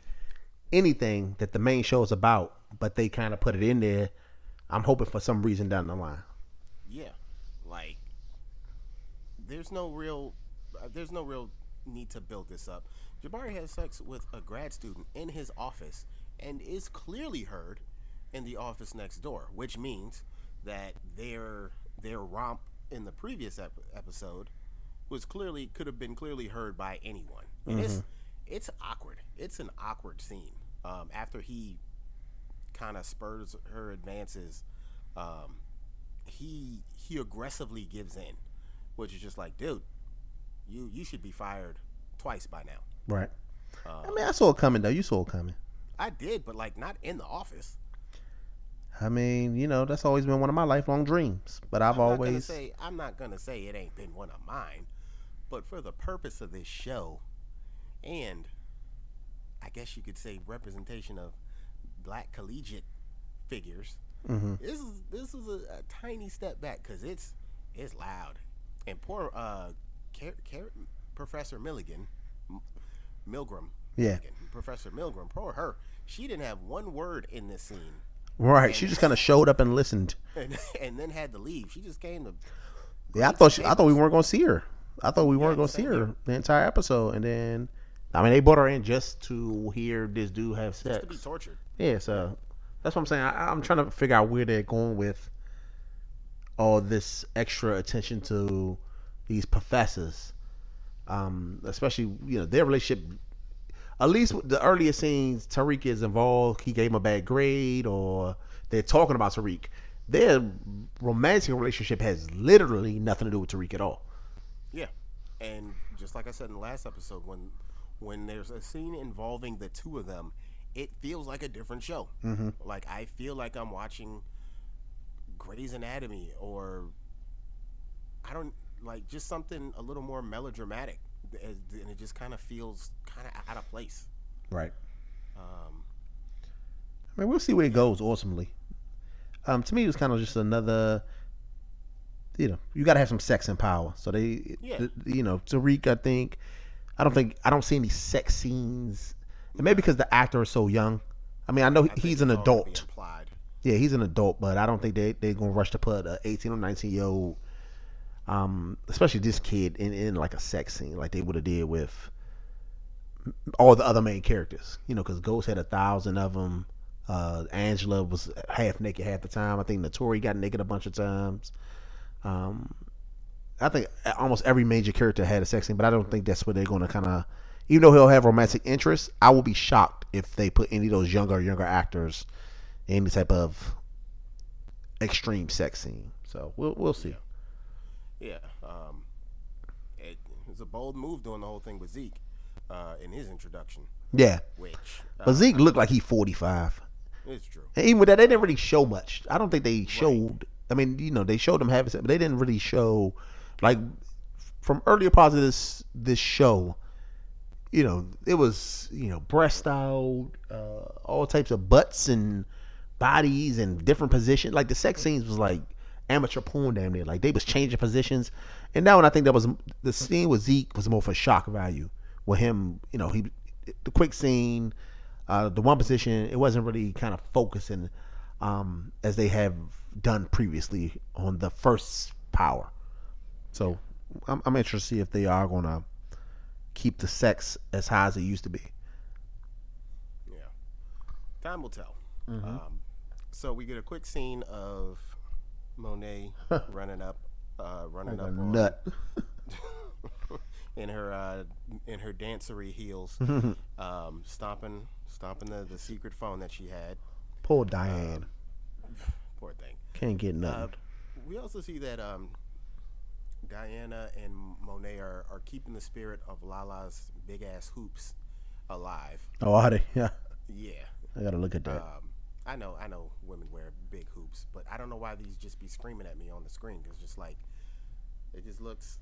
anything that the main show is about, but they kind of put it in there. I'm hoping for some reason down the line. Yeah, like there's no real, uh, there's no real need to build this up. Jabari has sex with a grad student in his office and is clearly heard in the office next door, which means that their their romp in the previous ep- episode was clearly could have been clearly heard by anyone. And it's it's awkward. It's an awkward scene. Um, after he kind of spurs her advances, um, he he aggressively gives in, which is just like, dude, you you should be fired twice by now. Right. I mean, I saw it coming though. You saw it coming. I did, but like not in the office. I mean, you know, that's always been one of my lifelong dreams. But I've I'm always say I'm not gonna say it ain't been one of mine, but for the purpose of this show, and I guess you could say representation of black collegiate figures, Mm-hmm. this is this is a, a tiny step back because it's it's loud, and poor uh, Car- Car- Professor Milligan, M- Milgram, Yeah. Milligan, Professor Milgram, poor her, she didn't have one word in this scene. Right. She just kind of showed up and listened. and, and then had to leave. She just came to. Yeah, I thought she, I thought we weren't gonna see her. I thought we weren't gonna see her the entire episode, and then I mean they brought her in just to hear this dude have sex. to be tortured. Yeah, so that's what I'm saying. I, I'm trying to figure out where they're going with all this extra attention to these professors, um, especially you know their relationship. At least with the earlier scenes, Tariq is involved. He gave him a bad grade, or they're talking about Tariq. Their romantic relationship has literally nothing to do with Tariq at all. Yeah, and just like I said in the last episode, when when there's a scene involving the two of them, it feels like a different show. Mm-hmm. Like I feel like I'm watching Grey's Anatomy or I don't like just something a little more melodramatic, and it just kind of feels kind of out of place. Right. Um, I mean, we'll see where it goes ultimately. Um, to me, it was kind of just another. You know, you got to have some sex and power. So they, Yeah. th- you know, Tariq. I think, I don't think I don't see any sex scenes, and maybe because the actor is so young. I mean, I know I he's an it's all gonna be adult. Yeah, he's an adult, but I don't think they they're gonna rush to put a 18 or 19 year old, um, especially this kid in in like a sex scene like they would have did with all the other main characters. You know, because Ghost had a thousand of them. Uh, Angela was half naked half the time. I think Naturi got naked a bunch of times. Um, I think almost every major character had a sex scene, but I don't think that's what they're going to kind of. Even though he'll have romantic interests, I will be shocked if they put any of those younger younger actors in any type of extreme sex scene. So we'll we'll see. Yeah. Um, it, it was a bold move doing the whole thing with Zeke uh, in his introduction, Yeah, which uh, but Zeke looked like he's 45. it's true. And even with that, they didn't really show much. I don't think they showed. I mean, you know, they showed him having sex, but they didn't really show, like, from earlier parts of this this show. You know, it was you know breast out, uh, all types of butts and bodies and different positions. Like the sex scenes was like amateur porn damn near. Like they was changing positions. And now, when I think that was the scene with Zeke was more for shock value. With him, you know, he the quick scene, uh, the one position, it wasn't really kind of focusing um, as they have done previously on the first power. So I'm, I'm interested to see if they are going to keep the sex as high as it used to be. Yeah. Time will tell. Mm-hmm. Um, so we get a quick scene of Monet running up, uh, running Like up on, nut. in her uh, in her dancery heels, um, stomping stomping the, the secret phone that she had. Poor Diane. Poor thing. Can't get nothing. Uh, we also see that um, Diana and Monet are, are keeping the spirit of Lala's big ass hoops alive. oh, are they? Yeah. Yeah. I got to look at that. Um, I know, I know, women wear big hoops, but I don't know why these just be screaming at me on the screen. It's just like it just looks.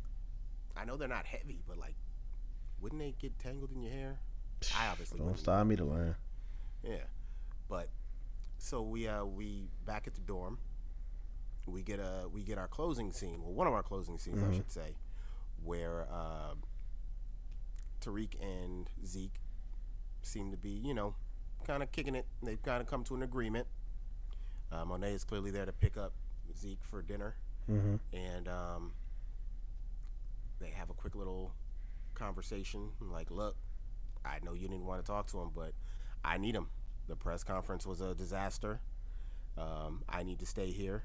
I know they're not heavy, but like, wouldn't they get tangled in your hair? I obviously Don't start me to learn. Yeah, but so we uh we back at the dorm. We get a we get our closing scene. Well, one of our closing scenes, I should say, where uh, Tariq and Zeke seem to be, you know, kind of kicking it. They've kind of come to an agreement. Uh, Monet is clearly there to pick up Zeke for dinner, Mm-hmm. and um, they have a quick little conversation. Like, look, I know you didn't want to talk to him, but I need him. The press conference was a disaster. Um, I need to stay here,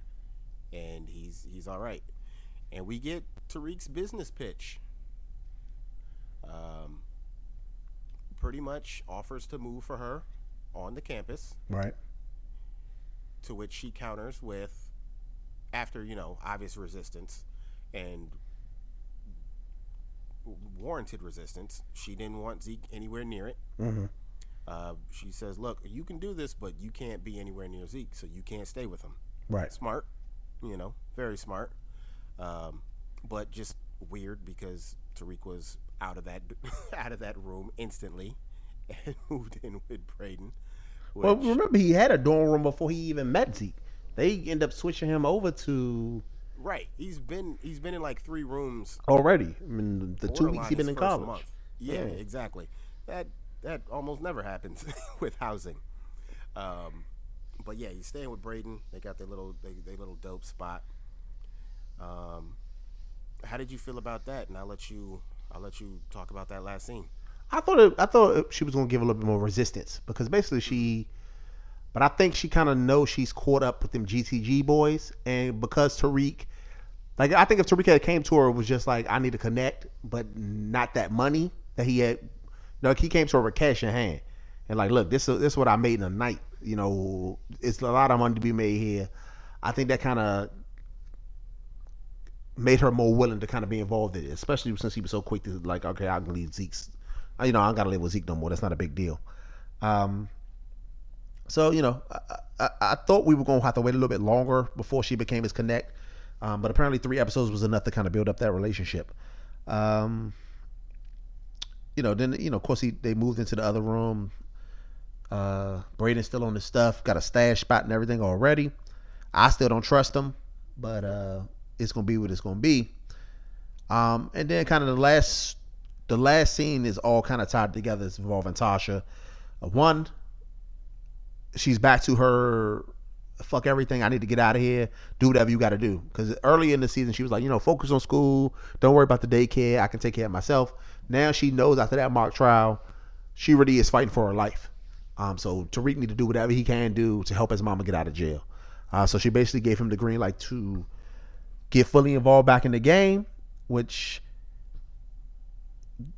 and he's he's all right. And we get Tariq's business pitch. Um, pretty much offers to move for her on the campus, Right. to which she counters with, after you know obvious resistance, and warranted resistance. She didn't want Zeke anywhere near it. Mm-hmm. Uh, she says, "Look, you can do this, but you can't be anywhere near Zeke, so you can't stay with him." Right. Smart, you know, very smart, um, but just weird because Tariq was out of that out of that room instantly and moved in with Brayden. Well, remember he had a dorm room before he even met Zeke. They end up switching him over to right, he's been he's been in like three rooms. already. I mean, the two weeks he's been in college. month. Yeah, Yeah. exactly. That that almost never happens with housing. Um, but yeah, he's staying with Brayden. They got their little they, their little dope spot. Um, how did you feel about that? And I'll let you I'll let you talk about that last scene. I thought it, I thought she was to give a little bit more resistance because basically she, but I think she kind of knows she's caught up with them GTG boys, and because Tariq, like I think if Tariq had came to her it was just like I need to connect, but not that money that he had. No, he came to her with cash in hand, and like, look, this is this is what I made in a night. You know, it's a lot of money to be made here. I think that kind of made her more willing to kind of be involved in it, especially since he was so quick to like, okay, I can leave Zeke's. You know, I don't gotta live with Zeke no more. That's not a big deal. Um, So you know, I, I, I thought we were gonna have to wait a little bit longer before she became his connect, um, but apparently three episodes was enough to kind of build up that relationship. Um, you know, then you know, of course, he they moved into the other room. Uh, Brayden's still on his stuff, got a stash spot and everything already. I still don't trust him, but uh, it's gonna be what it's gonna be. Um, and then kind of the last, the last scene is all kind of tied together. It's involving Tasha. Uh, one, she's back to her fuck everything. I need to get out of here. Do whatever you got to do. Because early in the season, she was like, you know, focus on school. Don't worry about the daycare. I can take care of myself. Now she knows after that mock trial, she really is fighting for her life. Um, so Tariq need to do whatever he can do to help his mama get out of jail. Uh, so she basically gave him the green light to get fully involved back in the game, which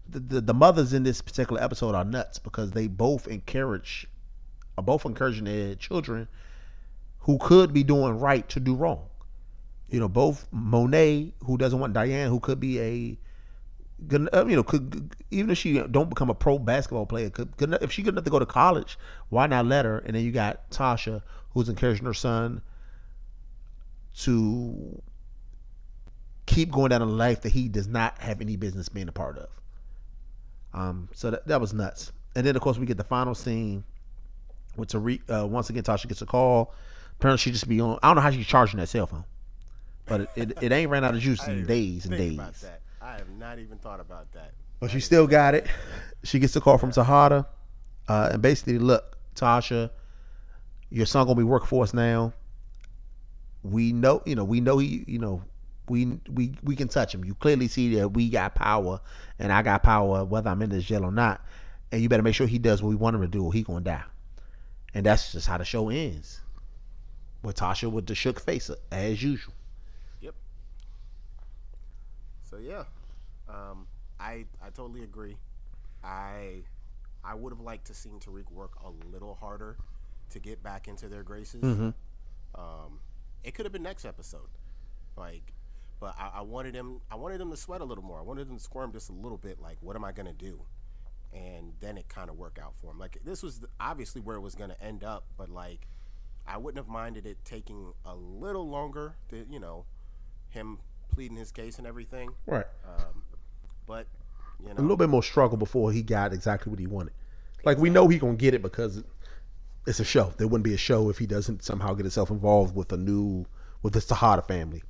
the, the, the mothers in this particular episode are nuts because they both encourage are both encouraging their children who could be doing right to do wrong. You know, both Monet, who doesn't want Diane, who could be a uh, you know, could even if she don't become a pro basketball player, could, could if she good enough to go to college, why not let her? And then you got Tasha, who's encouraging her son to keep going down a life that he does not have any business being a part of. Um, so that, that was nuts. And then of course we get the final scene with Tariq. Uh, once again, Tasha gets a call. Apparently she just be on. I don't know how she's charging that cell phone, but it, it, it ain't ran out of juice in days and days. I have not even thought about that. But she still got it. She gets a call from Tejeda, uh, and basically, look, Tasha, your son gonna be working for us now. We know, you know, we know he, you know, we we we can touch him. You clearly see that we got power, and I got power, whether I'm in this jail or not. And you better make sure he does what we want him to do, or he gonna die. And that's just how the show ends. With Tasha with the shook face as usual. Yep. So yeah, um, I I totally agree. I I would have liked to seen Tariq work a little harder to get back into their graces. Mm-hmm. Um, it could have been next episode, like, but I, I wanted him. I wanted him to sweat a little more. I wanted him to squirm just a little bit. Like, what am I gonna do? And then it kind of worked out for him. Like this was obviously where it was gonna end up, but like I wouldn't have minded it taking a little longer to, you know, him pleading his case and everything. Right. Um, but you know, a little bit more struggle before he got exactly what he wanted. Like we know he gonna get it because it's a show. There wouldn't be a show if he doesn't somehow get himself involved with a new with the Tejeda family.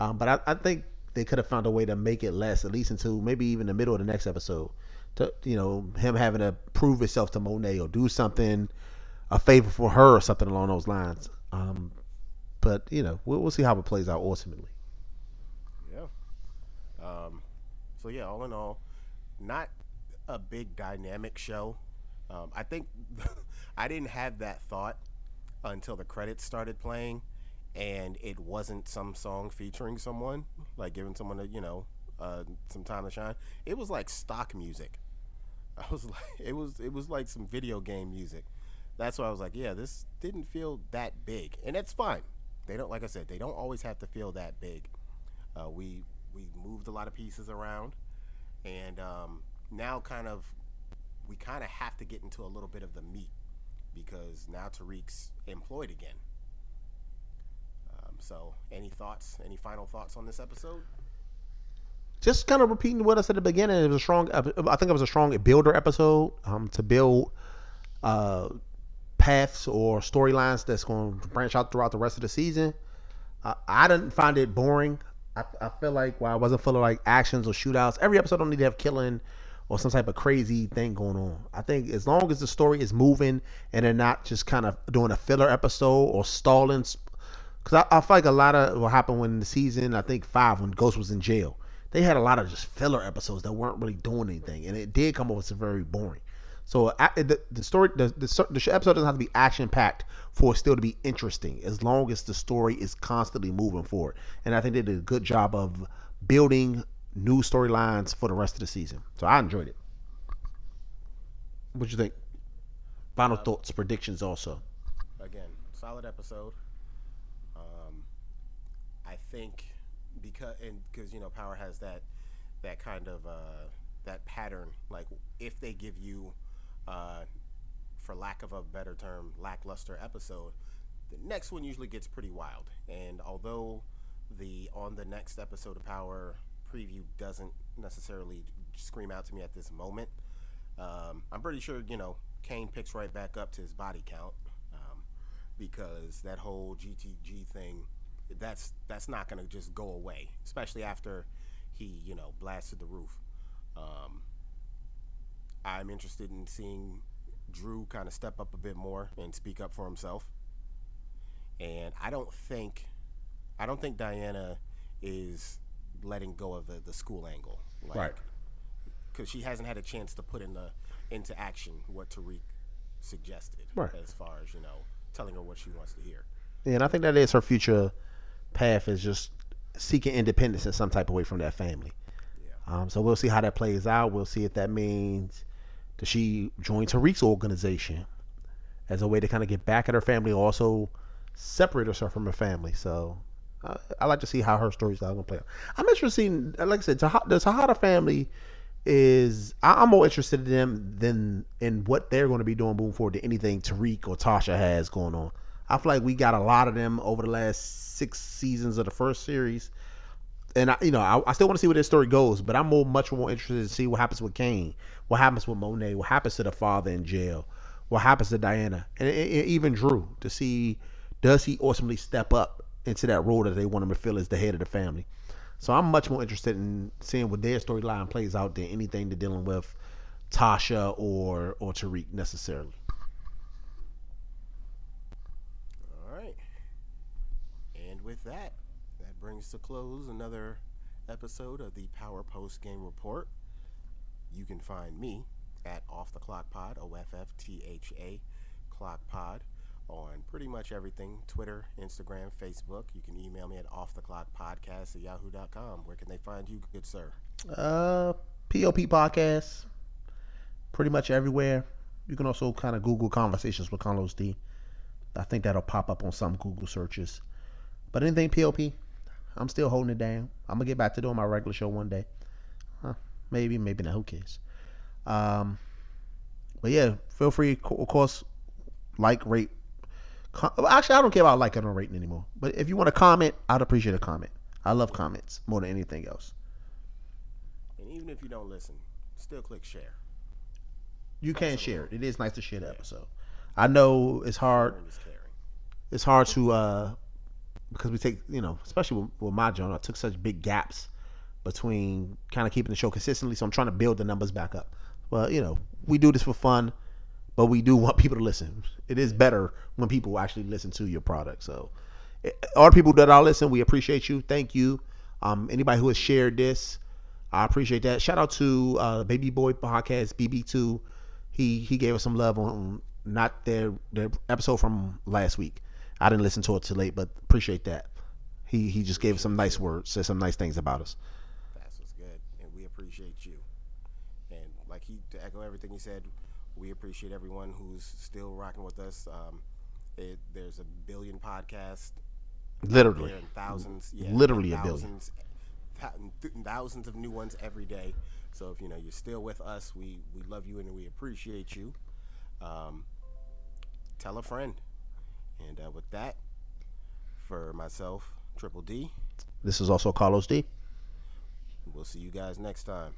Um, but I, I think they could have found a way to make it less, at least until maybe even the middle of the next episode. To you know, him having to prove himself to Monet or do something a favor for her or something along those lines. Um, but you know, we'll, we'll see how it plays out ultimately. Yeah. Um, so yeah, all in all, not a big dynamic show. Um, I think I didn't have that thought until the credits started playing, and it wasn't some song featuring someone, like giving someone a you know uh, some time to shine. It was like stock music. I was like, it was it was like some video game music that's why I was like, yeah, this didn't feel that big, and that's fine. They don't, like I said, they don't always have to feel that big. Uh, we we moved a lot of pieces around, and um, now kind of we kind of have to get into a little bit of the meat because now Tariq's employed again. So, any thoughts? Any final thoughts on this episode? Just kind of repeating what I said at the beginning. It was a strong. I think it was a strong builder episode um, to build uh, paths or storylines that's going to branch out throughout the rest of the season. Uh, I didn't find it boring. I, I feel like while I wasn't full of like actions or shootouts, every episode don't need to have killing or some type of crazy thing going on. I think as long as the story is moving and they're not just kind of doing a filler episode or stalling, because I, I feel like a lot of what happened when the season I think five when Ghost was in jail, they had a lot of just filler episodes that weren't really doing anything, and it did come off as very boring. So the, the story, the, the, the episode doesn't have to be action packed for it still to be interesting, as long as the story is constantly moving forward. And I think they did a good job of building new storylines for the rest of the season. So I enjoyed it. What do you think? Final uh, thoughts, predictions, also. Again, solid episode. Think because and because you know Power has that that kind of uh, that pattern. Like if they give you uh, for lack of a better term, lackluster episode, the next one usually gets pretty wild. And although the on the next episode of Power preview doesn't necessarily scream out to me at this moment, um, I'm pretty sure you know Cane picks right back up to his body count um, because that whole GTG thing, that's that's not going to just go away, especially after he you know blasted the roof. Um, I'm interested in seeing Dru kind of step up a bit more and speak up for himself. And I don't think, I don't think Diana is letting go of the, the school angle, like, Right. Because she hasn't had a chance to put in the into action what Tariq suggested, Right. as far as you know, telling her what she wants to hear. Yeah, and I think that is her future path is just seeking independence in some type of way from that family. Yeah. Um, so we'll see how that plays out. We'll see if that means that she join Tariq's organization as a way to kind of get back at her family, also separate herself from her family. So uh, I like to see how her story's going to play out. I'm interested in, like I said, Tah- the Tejeda family is I- I'm more interested in them than in what they're going to be doing moving forward to anything Tariq or Tasha has going on. I feel like we got a lot of them over the last six seasons of the first series and I, you know, I, I still want to see where this story goes, but I'm more, much more interested to see what happens with Cane, what happens with Monet, what happens to the father in jail, what happens to Diana, and, even Dru to see does he ultimately step up into that role that they want him to fill as the head of the family. So I'm much more interested in seeing what their storyline plays out than anything to dealing with Tasha or or Tariq necessarily. All right. And with that, that brings to close another episode of the Power Post Game Report. You can find me at Off the Clock Pod, O F F T H A Clock Pod, on pretty much everything Twitter, Instagram, Facebook. You can email me at Off the Clock Podcast at yahoo.com. Where can they find you, good sir? Uh, POP podcast, pretty much everywhere. You can also kind of Google conversations with Carlos D. I think that'll pop up on some Google searches. But anything POP, I'm still holding it down. I'm gonna get back to doing my regular show one day. Huh, maybe, maybe not. Who cares? Um, but yeah, feel free, of course, like, rate. Com- Actually, I don't care about liking or rating anymore. But if you want to comment, I'd appreciate a comment. I love comments more than anything else. And even if you don't listen, still click share. You can share it. It is nice to share the episode. I know it's hard. Sharing is caring. It's hard to uh because we take you know, especially with, with my journal, I took such big gaps between kind of keeping the show consistently. So I'm trying to build the numbers back up. Well, you know, we do this for fun, but we do want people to listen. It is better when people actually listen to your product. So, eh, all the people that are listening, we appreciate you. Thank you. Um, anybody who has shared this, I appreciate that. Shout out to uh, Baby Boy Podcast BB2. He he gave us some love on not their their episode from last week. I didn't listen to it too late, but appreciate that. He he just gave us some nice words, said some nice things about us. That's what's good, and we appreciate you. And like he to echo everything he said, we appreciate everyone who's still rocking with us. Um, it, there's a billion podcasts Literally, and thousands, yeah, Literally and a billion. thousands, thou- th- of new ones every day. So if you know you're still with us, we we love you and we appreciate you. Um, tell a friend, and uh, with that, for myself, Triple D, this is also Carlos D. we'll see you guys next time.